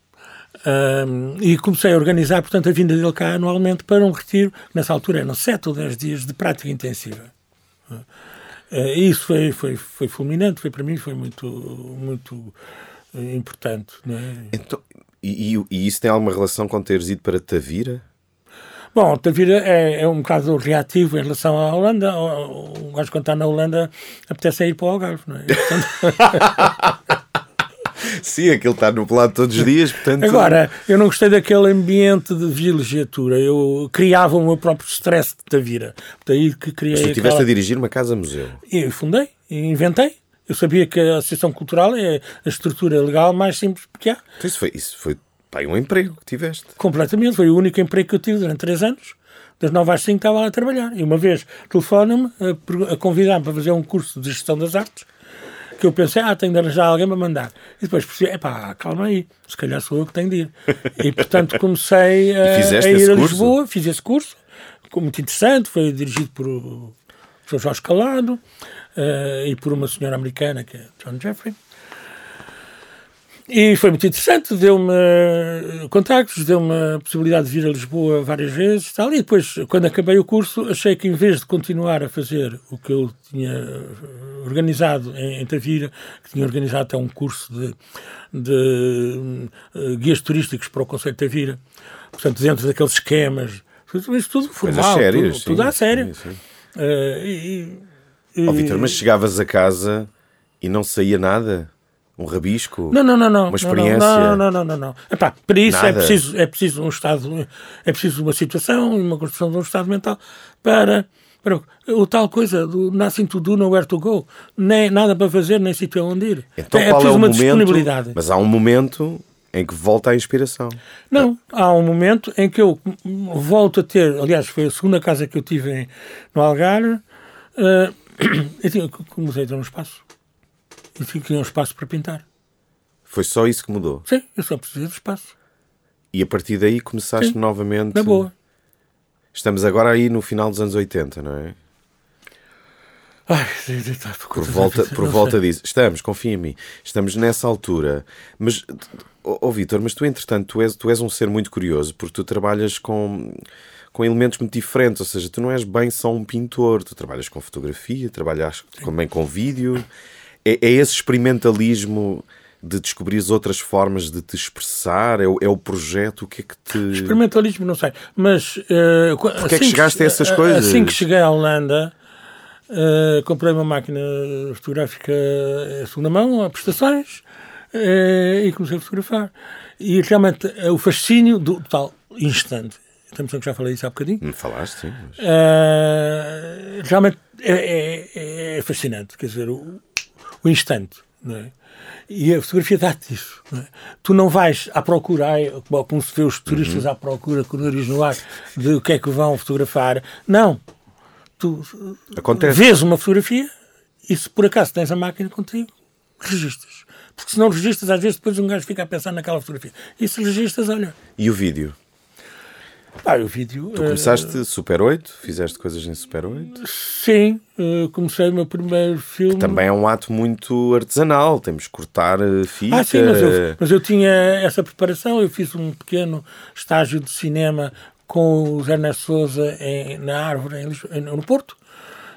um, e comecei a organizar, portanto, a vinda dele cá anualmente para um retiro, nessa altura eram sete ou dez dias de prática intensiva. Uh, isso foi, foi, foi fulminante, foi para mim, foi muito, muito uh, importante. É? Então, e, e, isso tem alguma relação com teres ido para Tavira? Bom, Tavira é, é um bocado reativo em relação à Holanda. O, gajo, quando está na Holanda, apetece ir para o Algarve, não é? Portanto... *laughs* Sim, aquele está no lado todos os dias, portanto... Agora, eu não gostei daquele ambiente de vilegiatura. Eu criava o meu próprio stress de Tavira. Daí que criei Mas tu estiveste aquela... a dirigir uma casa-museu. E fundei, e inventei. Eu sabia que a Associação Cultural é a estrutura legal mais simples que há. Então isso foi, isso foi pá, um emprego que tiveste. Completamente. Foi o único emprego que eu tive durante três anos. Das 9 às 5 estava lá a trabalhar. E uma vez telefona-me a, a convidar-me para fazer um curso de gestão das artes que eu pensei, ah, tenho de arranjar alguém para mandar. E depois percebi, pá, calma aí, se calhar sou eu que tenho de ir. E portanto comecei *laughs* a, a ir a Lisboa, fiz esse curso, muito interessante, foi dirigido por o Jorge Calado uh, e por uma senhora americana, que é John Jeffrey. E foi muito interessante, deu-me contactos, deu-me a possibilidade de vir a Lisboa várias vezes e tal. E depois, quando acabei o curso, achei que em vez de continuar a fazer o que eu tinha organizado em, em Tavira, que tinha organizado até um curso de, de guias turísticos para o Conselho de Tavira, portanto, dentro daqueles esquemas, isso tudo formal, sérias, tudo, tudo à sim. Uh, e, oh, Vitor, mas chegavas a casa e não saía nada? Um rabisco? Não, não, não, não. Uma experiência? Não, não, não, não, não. Epá, para isso é preciso, é preciso um estado, é preciso uma situação e uma construção de um estado mental para, para o tal coisa do nothing to do, nowhere to go. Nem nada para fazer, nem sítio onde ir. Então, é, é preciso é uma momento, disponibilidade. Mas há um momento em que volta a inspiração. Não, há um momento em que eu volto a ter, aliás, foi a segunda casa que eu tive em, no Algarve, uh, eu tinha, comecei a ter um espaço e tinha um espaço para pintar. Foi só isso que mudou? Sim, eu só precisei de espaço. E a partir daí começaste Sim, novamente. Na boa. Estamos agora aí no final dos anos 80, não é? Ai, por volta, por volta disso. Estamos, confia em mim. Estamos nessa altura. Mas, ó oh, oh, Vitor, mas tu, entretanto, tu és, tu és um ser muito curioso porque tu trabalhas com, com elementos muito diferentes. Ou seja, tu não és bem só um pintor. Tu trabalhas com fotografia, trabalhas também com vídeo é, é esse experimentalismo de descobrir outras formas de te expressar? É o, é o projeto? O que é que te. Experimentalismo, não sei. Mas. Uh, Porquê é que chegaste que, a essas coisas? Assim que cheguei à Holanda, uh, comprei uma máquina fotográfica em segunda mão, a prestações, uh, e comecei a fotografar. E realmente o fascínio do tal instante. Estamos que já falei isso há bocadinho. Me falaste, sim. Mas... realmente é, é, é, fascinante. Quer dizer, o, o instante. Não é? E a fotografia dá-te isso. Não é? Tu não vais à procura, ai, como se vê os turistas à procura com o nariz no ar, de o que é que vão fotografar. Não. Tu Acontece. vês uma fotografia e se por acaso tens a máquina contigo, registras. Porque se não registras, às vezes depois um gajo fica a pensar naquela fotografia. E se registras, olha, E o vídeo? Pá, o vídeo. Tu eh, começaste Super 8, fizeste coisas em Super 8. Sim, eh, comecei o meu primeiro filme. Também é um ato muito artesanal, temos que cortar eh, fita. Ah, sim, mas eu, mas eu tinha essa preparação. Eu fiz um pequeno estágio de cinema com o Zé Ernesto Souza em, na Árvore, em no Porto.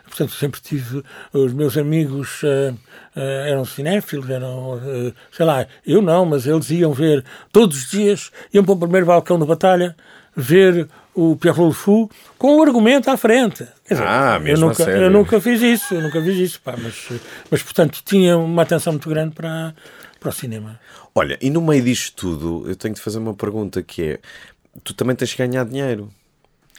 Portanto, sempre tive. Os meus amigos eh, eh, eram cinéfilos, eram. eh, sei lá, eu não, mas eles iam ver todos os dias, iam para o primeiro balcão da Batalha ver o Pierre Rolfou com o argumento à frente. Quer dizer, Ah, eu, mesmo a nunca, sério? eu nunca fiz isso, eu nunca fiz isso, pá, mas, mas portanto tinha uma atenção muito grande para, para o cinema. Olha, e no meio disto tudo, eu tenho de fazer uma pergunta que é: tu também tens que ganhar dinheiro.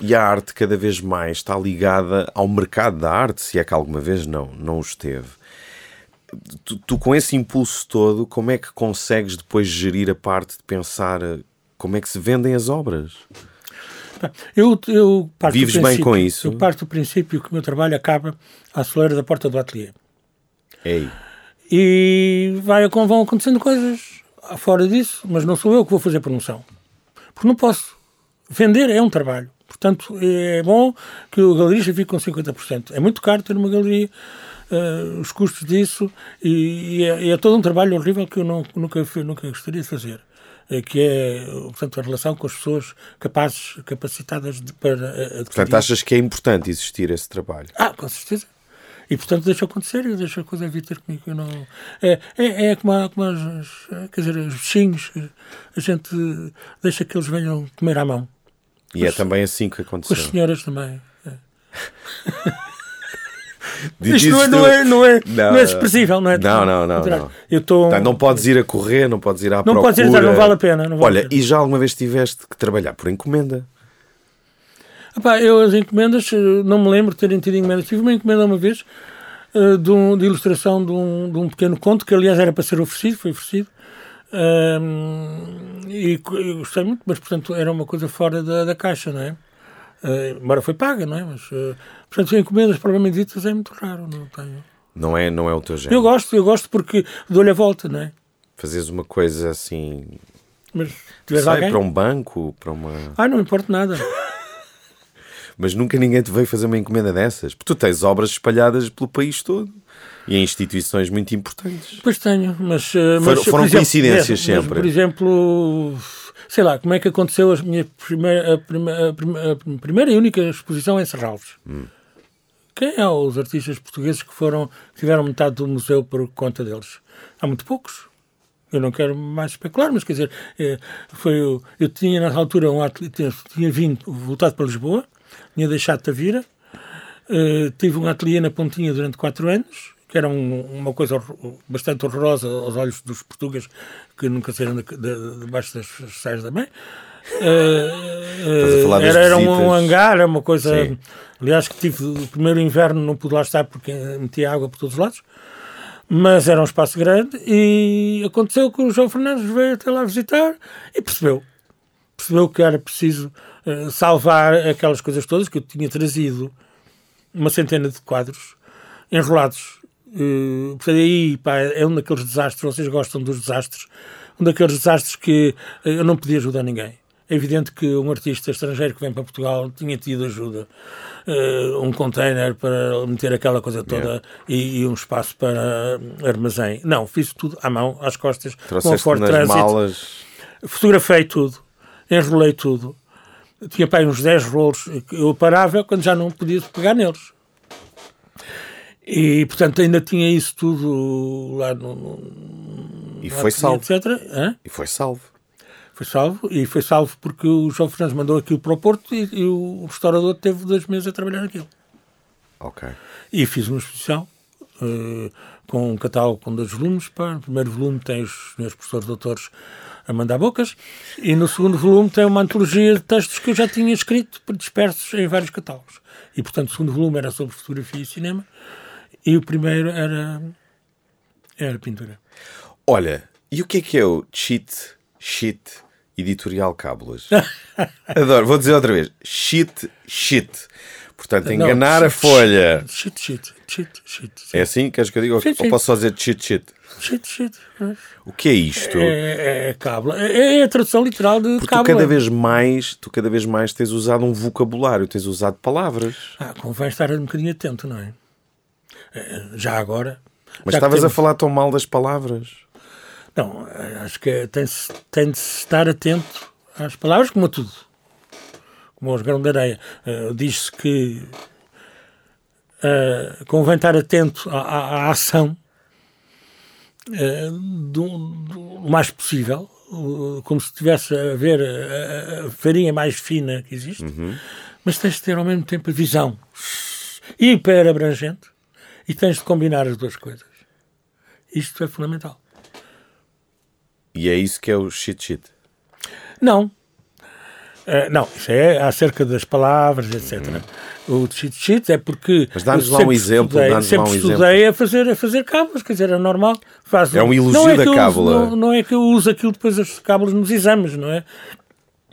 E a arte cada vez mais está ligada ao mercado da arte, se é que alguma vez não, não o esteve. Tu, tu, com esse impulso todo, como é que consegues depois gerir a parte de pensar eh, como é que se vendem as obras? Eu, eu parto Vives bem com isso? Eu parto do princípio que o meu trabalho acaba à soleira da porta do ateliê. Ei, E vai, vão acontecendo coisas fora disso, mas não sou eu que vou fazer promoção. Porque não posso. Vender é um trabalho. Portanto, é bom que o galerista fique com 50%. É muito caro ter uma galeria, eh, os custos disso, e, e é, e é todo um trabalho horrível que eu não, nunca, nunca gostaria de fazer. Eh, Que é, portanto, a relação com as pessoas capazes, capacitadas de, para eh, adquirir. portanto, achas que é importante existir esse trabalho? Ah, com certeza. E portanto deixa acontecer e deixa a coisa vir ter comigo. Eu não... é, é, é como, a- como as, quer dizer, os bichinhos, a gente deixa que eles venham comer à mão. E é também assim que Com as aconteceu. senhoras também. É. *laughs* Isto não é, não, é, não, é, Não, não é expressível, não é? Não, não, não, não. Eu estou. Tá, não podes ir a correr, não podes ir à Não procura. podes ir, não vale a pena, não vale a Olha, pena. e já alguma vez tiveste que trabalhar por encomenda? Epá, eu as encomendas, eh, não me lembro de terem tido encomendas. Tive uma encomenda uma vez eh, de, um- de ilustração de um, de um pequeno conto, que aliás era para ser oferecido, foi oferecido. Ahm, e co- eu gostei muito, mas portanto era uma coisa fora da, da caixa, não é? Eh, embora foi paga, não é? Mas, eh, portanto, encomendas provavelmente ditas é muito raro, não tenho. Não é, não é o teu género. Eu gosto, eu gosto porque dou-lhe a volta, não é? Fazes uma coisa assim. Mas Sei, alguém. para um banco, para uma. Ah, não importa nada. *laughs* Mas nunca ninguém te veio fazer uma encomenda dessas. Porque tu tens obras espalhadas pelo país todo e em instituições muito importantes. Pois tenho, mas. eh, Foram- mas, por foram exemplo, coincidências é, mas, sempre. por exemplo, sei lá, como é que aconteceu a minha primeira, a prime- a prime- a primeira e única exposição em Serralves? Hum. Quem é os artistas portugueses que foram que tiveram metade do museu por conta deles? Há muito poucos. Eu não quero mais especular, mas quer dizer, eh, foi, o- eu tinha nessa altura um ateliê, tinha, tinha vindo, voltado para Lisboa, tinha deixado Tavira, eh, tive um ateliê na Pontinha durante quatro anos, que era um- uma coisa bastante horrorosa aos olhos dos portugueses que nunca saíram de, de, debaixo das saias da mãe. Falar das era, era um, hangar, era uma coisa. Sim. Aliás, que tive o primeiro inverno, não pude lá estar porque metia água por todos os lados. Mas era um espaço grande e aconteceu que o João Fernandes veio até lá visitar e percebeu. Percebeu que era preciso eh, salvar aquelas coisas todas que eu tinha trazido uma centena de quadros enrolados. Uh, portanto, aí pá, é um daqueles desastres, vocês gostam dos desastres, um daqueles desastres que eh, eu não podia ajudar ninguém. É evidente que um artista estrangeiro que vem para Portugal tinha tido ajuda. Uh, um container para meter aquela coisa toda e, e um espaço para armazém. Não, fiz tudo à mão, às costas, com Trouxeste Ford nas Transit malas. fotografei tudo, enrolei tudo. Tinha para aí uns 10 rolos que eu parava quando já não podia pegar neles. E, portanto, ainda tinha isso tudo lá no. no E no foi salvo. Etc. Hã? E foi salvo. Foi salvo. E foi salvo porque o João Fernandes mandou aquilo para o Porto e, e o restaurador teve dois meses a trabalhar naquilo. Ok. E fiz uma exposição eh, com um catálogo com dois volumes. Pá. No primeiro volume tem os meus professores doutores a mandar bocas e no segundo volume tem uma antologia de textos que eu já tinha escrito dispersos em vários catálogos. E, portanto, o segundo volume era sobre fotografia e cinema e o primeiro era, Era pintura. Olha, e o que é que é o cheat shit editorial Cábulas? *laughs* Adoro, vou dizer outra vez. Cheat shit. Portanto, enganar Não, a folha. Shit, shit, shit, shit. É assim? Queres que eu diga? Sim, Ou posso só dizer cheat shit? Shit, shit. O que é isto? É, é, cábula. É, é a tradução literal de Porque tu cábula. cada vez mais, tu cada vez mais tens usado um vocabulário, tens usado palavras. Ah, convém estar um bocadinho atento, não é? Eh, Já agora. Mas estavas a temos- falar tão mal das palavras. Não, eh, acho que tem-se tem de se estar atento às palavras, como a tudo. Como aos grãos de areia. Eh, Diz-se que eh, convém estar atento à, à- à ação eh, do, do- o mais possível, eh, como se estivesse a ver a, a farinha mais fina que existe, mas tens de ter ao mesmo tempo a visão hiper abrangente e tens de combinar as duas coisas. Isto é fundamental. E é isso que é o shit shit. Não. Eh, não, isso é acerca das palavras, etc. O cheat sheet é porque. Mas dá-nos lá um exemplo, estudei- sempre um estudei a fazer, a fazer cábulas, quer dizer, é normal. Faz É um elogio não é da eu uso- cábula. não, não é que eu uso aquilo depois as cábulas nos exames, não é?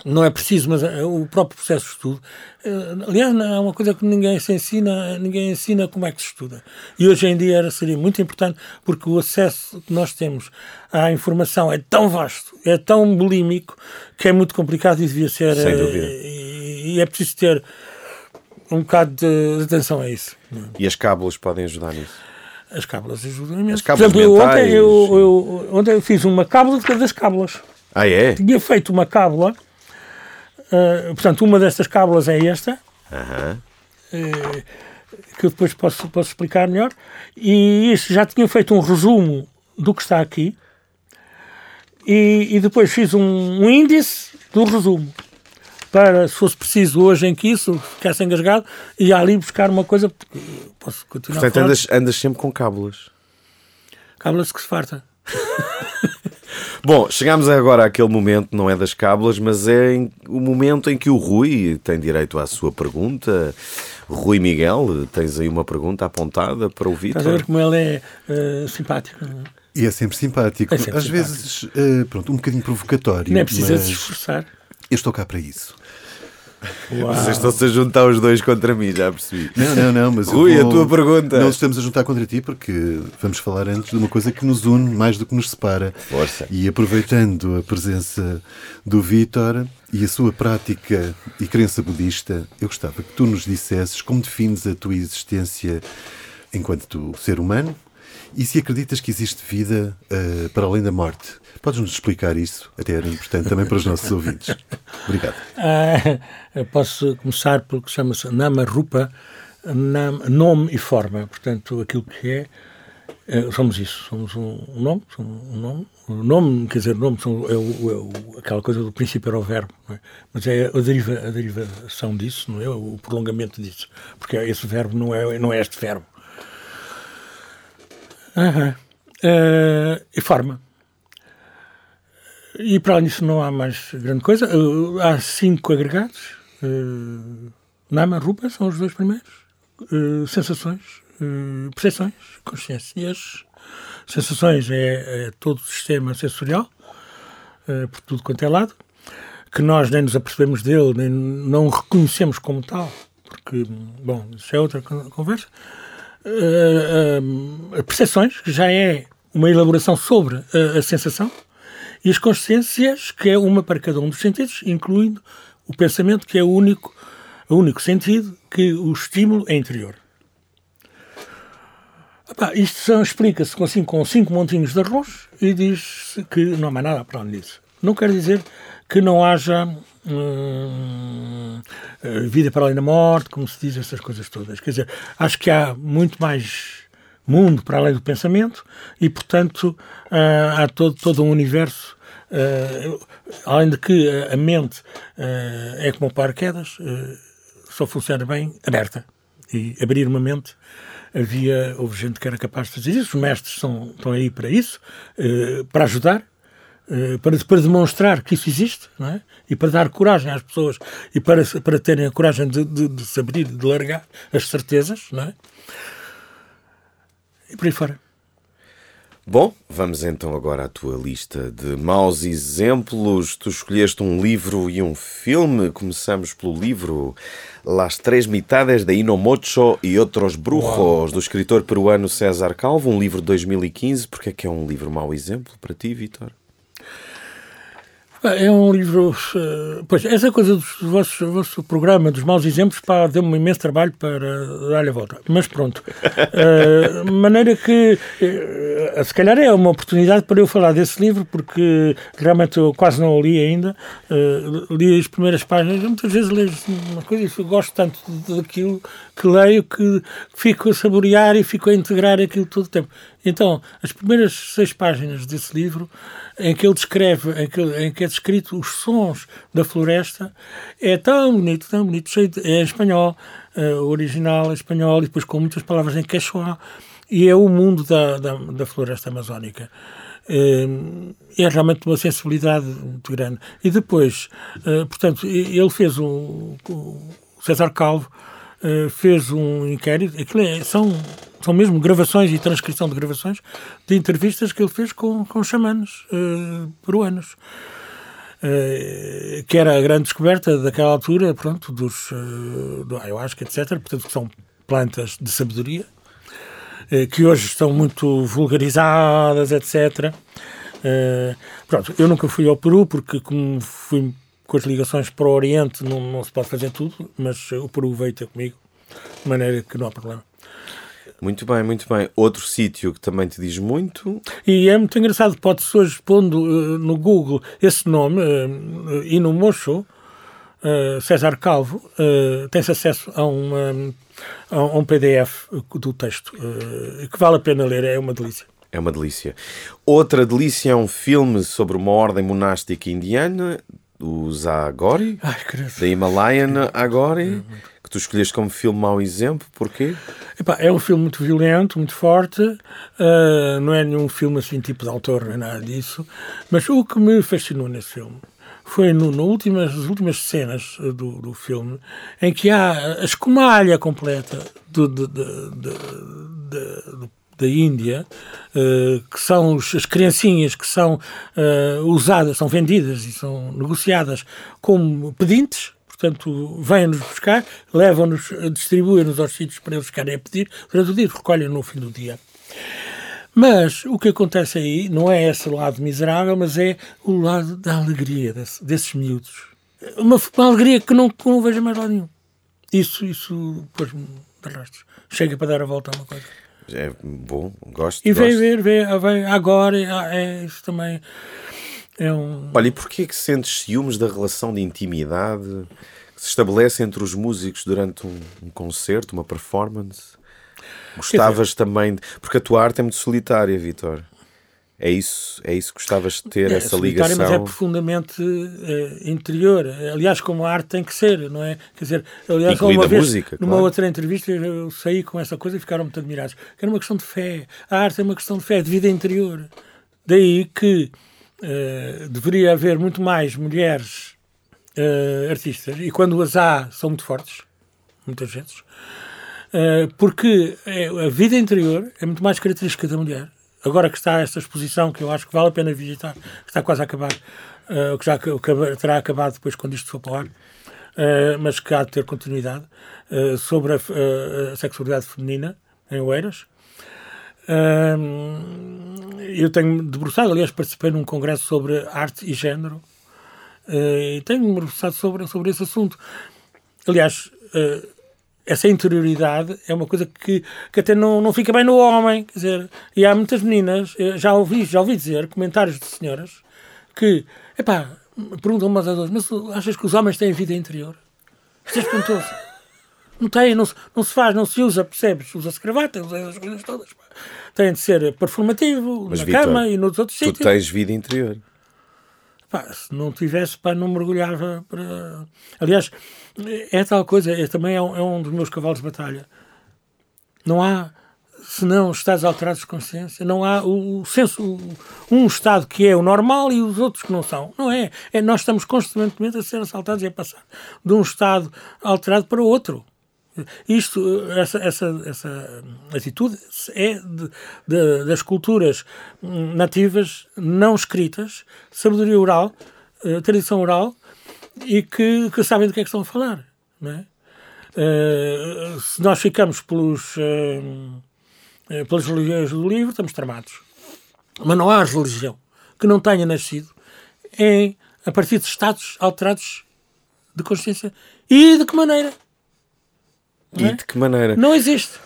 Não é preciso, mas eh, o próprio processo de estudo. eh, Aliás, é uma coisa que ninguém se ensina, ninguém ensina como é que se estuda. E hoje em dia era, seria muito importante, porque o acesso que nós temos à informação é tão vasto, é tão bulímico, que é muito complicado e devia ser. Sem eh, dúvida. E, e é preciso ter um bocado de, atenção a isso. E as cábulas podem ajudar nisso. As cábulas ajudam imenso. As cábulas Por exemplo, eu mentais. ontem, eu, eu, ontem eu fiz uma cábula de das cábulas. Ah, é? Tinha feito uma cábula, eh, portanto, uma destas cábulas é esta, eh, que eu depois posso, posso explicar melhor, e isto já tinha feito um resumo do que está aqui, e, e depois fiz um, um índice do resumo, para, se fosse preciso hoje em que isso ficasse engasgado, ia ali buscar uma coisa, posso continuar Portanto, a falar. andas, andas sempre com cábulas. Cábulas que se farta. *laughs* Bom, chegámos agora àquele momento, não é das cábulas, mas é em- o momento em que o Rui tem direito à sua pergunta. Rui Miguel, tens aí uma pergunta apontada para o Estás a ver Vitor? como ele é eh, simpático. não é? E é sempre simpático. É sempre Às simpático. vezes, eh, pronto, um bocadinho provocatório. Não é preciso mas se esforçar. eu estou cá para isso. Uau. Vocês estão-se a juntar os dois contra mim, já percebi. Não, não, não, mas Rui, a vou- tua pergunta. Não estamos a juntar contra ti porque vamos falar antes de uma coisa que nos une mais do que nos separa. Força. E aproveitando a presença do Vítor e a sua prática e crença budista, eu gostava que tu nos dissesses como defines a tua existência enquanto ser humano e se acreditas que existe vida eh, para além da morte. Podes-nos explicar isso? Até era importante também para os nossos *laughs* ouvintes. Obrigado. Ah, posso começar pelo que chama-se Nama Rupa, nam, nome e forma. Portanto, aquilo que é, eh, somos isso. Somos um, nome, somos um nome. O nome, quer dizer, nome são, é, o, é o- aquela coisa do princípio era o verbo, é? mas é a, deriva, a derivação disso, não é? O prolongamento disso. Porque esse verbo não é, não é este verbo. Aham. Eh, e forma. E para além disso não há mais grande coisa. Uh, há cinco agregados. Uh, Nama, Rupa são os dois primeiros. Uh, sensações, uh, percepções, consciências. Sensações é, é todo o sistema sensorial, uh, por tudo quanto é lado, que nós nem nos apercebemos dele, nem não reconhecemos como tal, porque, bom, isso é outra con- conversa. Uh, percepções, que já é uma elaboração sobre a, a sensação, e as consciências, que é uma para cada um dos sentidos, incluindo o pensamento, que é o único, o único sentido que o estímulo é interior. Epá, isto explica-se com, assim, com cinco montinhos de arroz e diz que não há mais nada para onde disso. Não quer dizer que não haja hum, eh, vida para além da morte, como se diz, essas coisas todas. Quer dizer, acho que há muito mais mundo para além do pensamento e, portanto, ah, há todo, todo um universo. ah, além de que a mente é como o paraquedas, só funciona bem aberta. E abrir uma mente, havia, houve gente que era capaz de fazer isso, os mestres são, estão aí para isso, eh, para ajudar, eh, para, para demonstrar que isso existe, não é? e para dar coragem às pessoas, e para, para terem a coragem de, de, de se abrir, de largar as certezas, não é? e por aí fora. Bom, vamos então agora à tua lista de maus exemplos. Tu escolheste um livro e um filme. Começamos pelo livro Las Três Mitades de Inomocho e Outros Brujos, do escritor peruano César Calvo, um livro de 2015. Porque é que é um livro mau exemplo para ti, Vitor? É um livro. eh, Pois, essa coisa do vosso, vosso programa, dos maus exemplos, pá, deu-me um imenso trabalho para dar-lhe a volta. Mas pronto. *laughs* Eh, maneira que. eh, se calhar é uma oportunidade para eu falar desse livro, porque realmente eu quase não o li ainda. Eh, li as primeiras páginas, muitas vezes leio uma coisa e gosto tanto daquilo que leio que fico a saborear e fico a integrar aquilo todo o tempo. Então, as primeiras seis páginas desse livro, em que ele descreve, em que, em que é descrito os sons da floresta, é tão bonito, tão bonito, cheio de, é em espanhol, o original é espanhol, e depois com muitas palavras em quechua, e é o mundo da, da, da floresta amazónica. Eh, É realmente uma sensibilidade muito grande. E depois, eh, portanto, ele fez um, o César Calvo, fez um inquérito, aquilo é- são, são mesmo gravações e transcrição de gravações de entrevistas que ele fez com, com xamanes eh, peruanos. Eh, que era a grande descoberta daquela altura, pronto, dos, eh, do ayahuasca, etc., portanto, são plantas de sabedoria, eh, que hoje estão muito vulgarizadas, etc. Pronto, eu nunca fui ao Peru, porque como fui com as ligações para o Oriente, não, não se pode fazer tudo, mas o Peru veio ter comigo, de maneira que não há problema. Muito bem, muito bem. Outro sítio que também te diz muito. E é muito engraçado, pode-se hoje pondo eh, no Google esse nome, uh, e no Mocho, eh, César Calvo, eh, tem-se acesso a, uma, a um PDF do texto, eh, que vale a pena ler, é uma delícia. É uma delícia. Outra delícia é um filme sobre uma ordem monástica indiana, os Agori, da Himalayan Agori, que tu escolheste como filme mau exemplo. Porquê? Epá, é um filme muito violento, muito forte, eh, não é nenhum filme assim tipo de autor, nem nada disso, mas o que me fascinou nesse filme foi no, no últimas, nas últimas cenas do, do filme em que há a escumalha completa do, do, do, do- da Índia, eh, que são as criancinhas que são eh, usadas, são vendidas e são negociadas como pedintes, portanto, vêm-nos buscar, levam-nos, distribuem-nos aos sítios para eles ficarem a pedir, durante o dia recolhem no fim do dia. Mas o que acontece aí não é esse lado miserável, mas é o lado da alegria desse- desses miúdos. Uma, uma alegria que não, que não vejo mais lado nenhum. Isso, isso pôs-me de rastros. Chega para dar a volta a uma coisa. É bom, gosto. E gosto. vem ver, vê, vem agora, é, isso também é um. Olha, e porquê que sentes ciúmes da relação de intimidade que se estabelece entre os músicos durante um, um concerto, uma performance? Gostavas também. De... Porque a tua arte é muito solitária, Vitor. É isso, é isso que gostavas de ter, É essa ligação. mas é profundamente eh, interior. Aliás, como a arte tem que ser, não é? Quer dizer, aliás, uma a vez, música, numa claro. outra entrevista, eu saí com essa coisa e ficaram muito admirados. Era uma questão de fé. A arte é uma questão de fé, de vida interior. Daí que eh, deveria haver muito mais mulheres eh, artistas, e quando as há, são muito fortes, muitas vezes, eh, porque é- a vida interior é muito mais característica da mulher. Agora que está esta exposição, que eu acho que vale a pena visitar, que está quase a acabar, que já terá acabado depois quando isto for para o ar, mas que há de ter continuidade, sobre a- a sexualidade feminina em Oeiras. Eu tenho debruçado, aliás, participei num congresso sobre arte e género eh, e tenho-me debruçado sobre, sobre esse assunto. Aliás, eh, essa interioridade é uma coisa que, que até não, não fica bem no homem. Quer dizer, e há muitas meninas, eh, já ouvi, já ouvi dizer, comentários de senhoras, que, epá, perguntam umas às outras, mas achas que os homens têm vida interior? Isso é espantoso. Não tem, não se, não se faz, não se usa, percebes? Usa-se gravata, usa as coisas todas. pá. Tem de ser performativo, Mas, na Vítor, cama e nos outros Tu sítios. tens vida interior. Pá, se não tivesse, pá, não mergulhava para... Aliás, é tal coisa, é, também é um, é um dos meus cavalos de batalha. Não há, se não estados alterados de consciência, não há o, o senso, o- um estado que é o normal e os outros que não são. Não é. é nós estamos constantemente a ser assaltados e a passar de um estado alterado para outro. Isto, essa, essa, essa atitude é de, de, das culturas nativas não escritas, sabedoria oral, eh, tradição oral, e que, que sabem do que é que estão a falar. Não é? Uh, se nós ficamos pelos, uh, pelas religiões do livro, estamos tramados. Mas não há religião que não tenha nascido em, a partir de estados alterados de consciência. E de que maneira? E é? de que maneira? Não existe.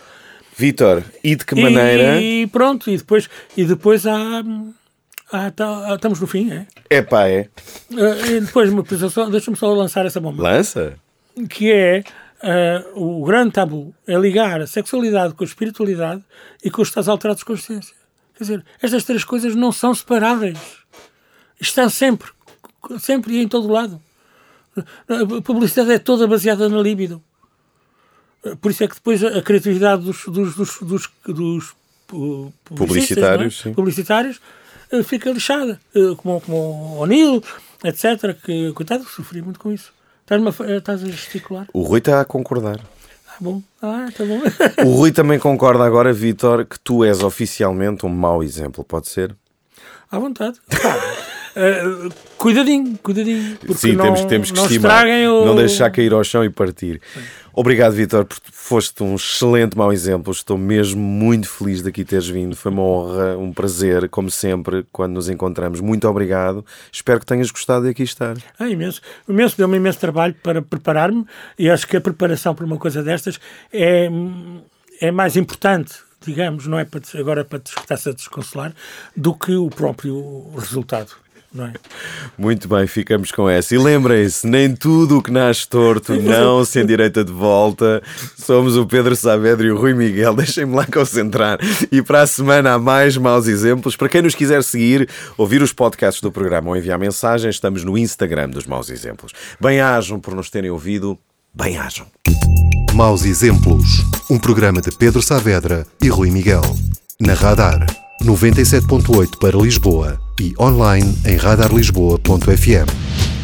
Vitor, e de que maneira? E pronto, e depois, e depois há, tá, estamos no fim, é? É pá, é. Uh, e depois, deixa-me só lançar essa bomba. Lança? Que é uh, o grande tabu, é ligar a sexualidade com a espiritualidade e com os estados alterados de consciência. Quer dizer, estas três coisas não são separáveis. Estão sempre, sempre e em todo lado. A publicidade é toda baseada na libido. Por isso é que depois a criatividade dos, dos, dos, dos, dos publicitários, é? publicitários eh, fica lixada. Eh, como, como o O'Neill, etc. Que, coitado, sofri muito com isso. Estás, eh, estás a gesticular? O Rui está a concordar. Ah, bom. Ah, tá bom. *laughs* o Rui também concorda agora, Vitor, que tu és oficialmente um mau exemplo, pode ser? À vontade. Uh, cuidadinho, cuidadinho. Sim, não, temos, temos que não estimar. O... Não deixar cair ao chão e partir. Sim. Obrigado, Vitor, porque foste um excelente mau exemplo. Estou mesmo muito feliz de aqui teres vindo. Foi uma honra, um prazer, como sempre, quando nos encontramos. Muito obrigado. Espero que tenhas gostado de aqui estar. É imenso. imenso Deu-me imenso trabalho para preparar-me e acho que a preparação para uma coisa destas é, é mais importante digamos, não é para, agora para estar-se a desconsolar, do que o próprio resultado. É? Muito bem, ficamos com essa. E lembrem-se, nem tudo o que nasce torto não se endireita de volta. Somos o Pedro Saavedra e o Rui Miguel. *laughs* Deixem-me lá concentrar. E para a semana há mais maus exemplos. Para quem nos quiser seguir, ouvir os podcasts do programa ou enviar mensagens, estamos no Instagram dos maus exemplos. Bem-ajam por nos terem ouvido. Bem-ajam. Maus Exemplos. Um programa de Pedro Saavedra e Rui Miguel. Na Radar. 97.8 para Lisboa e online em radarlisboa.fm.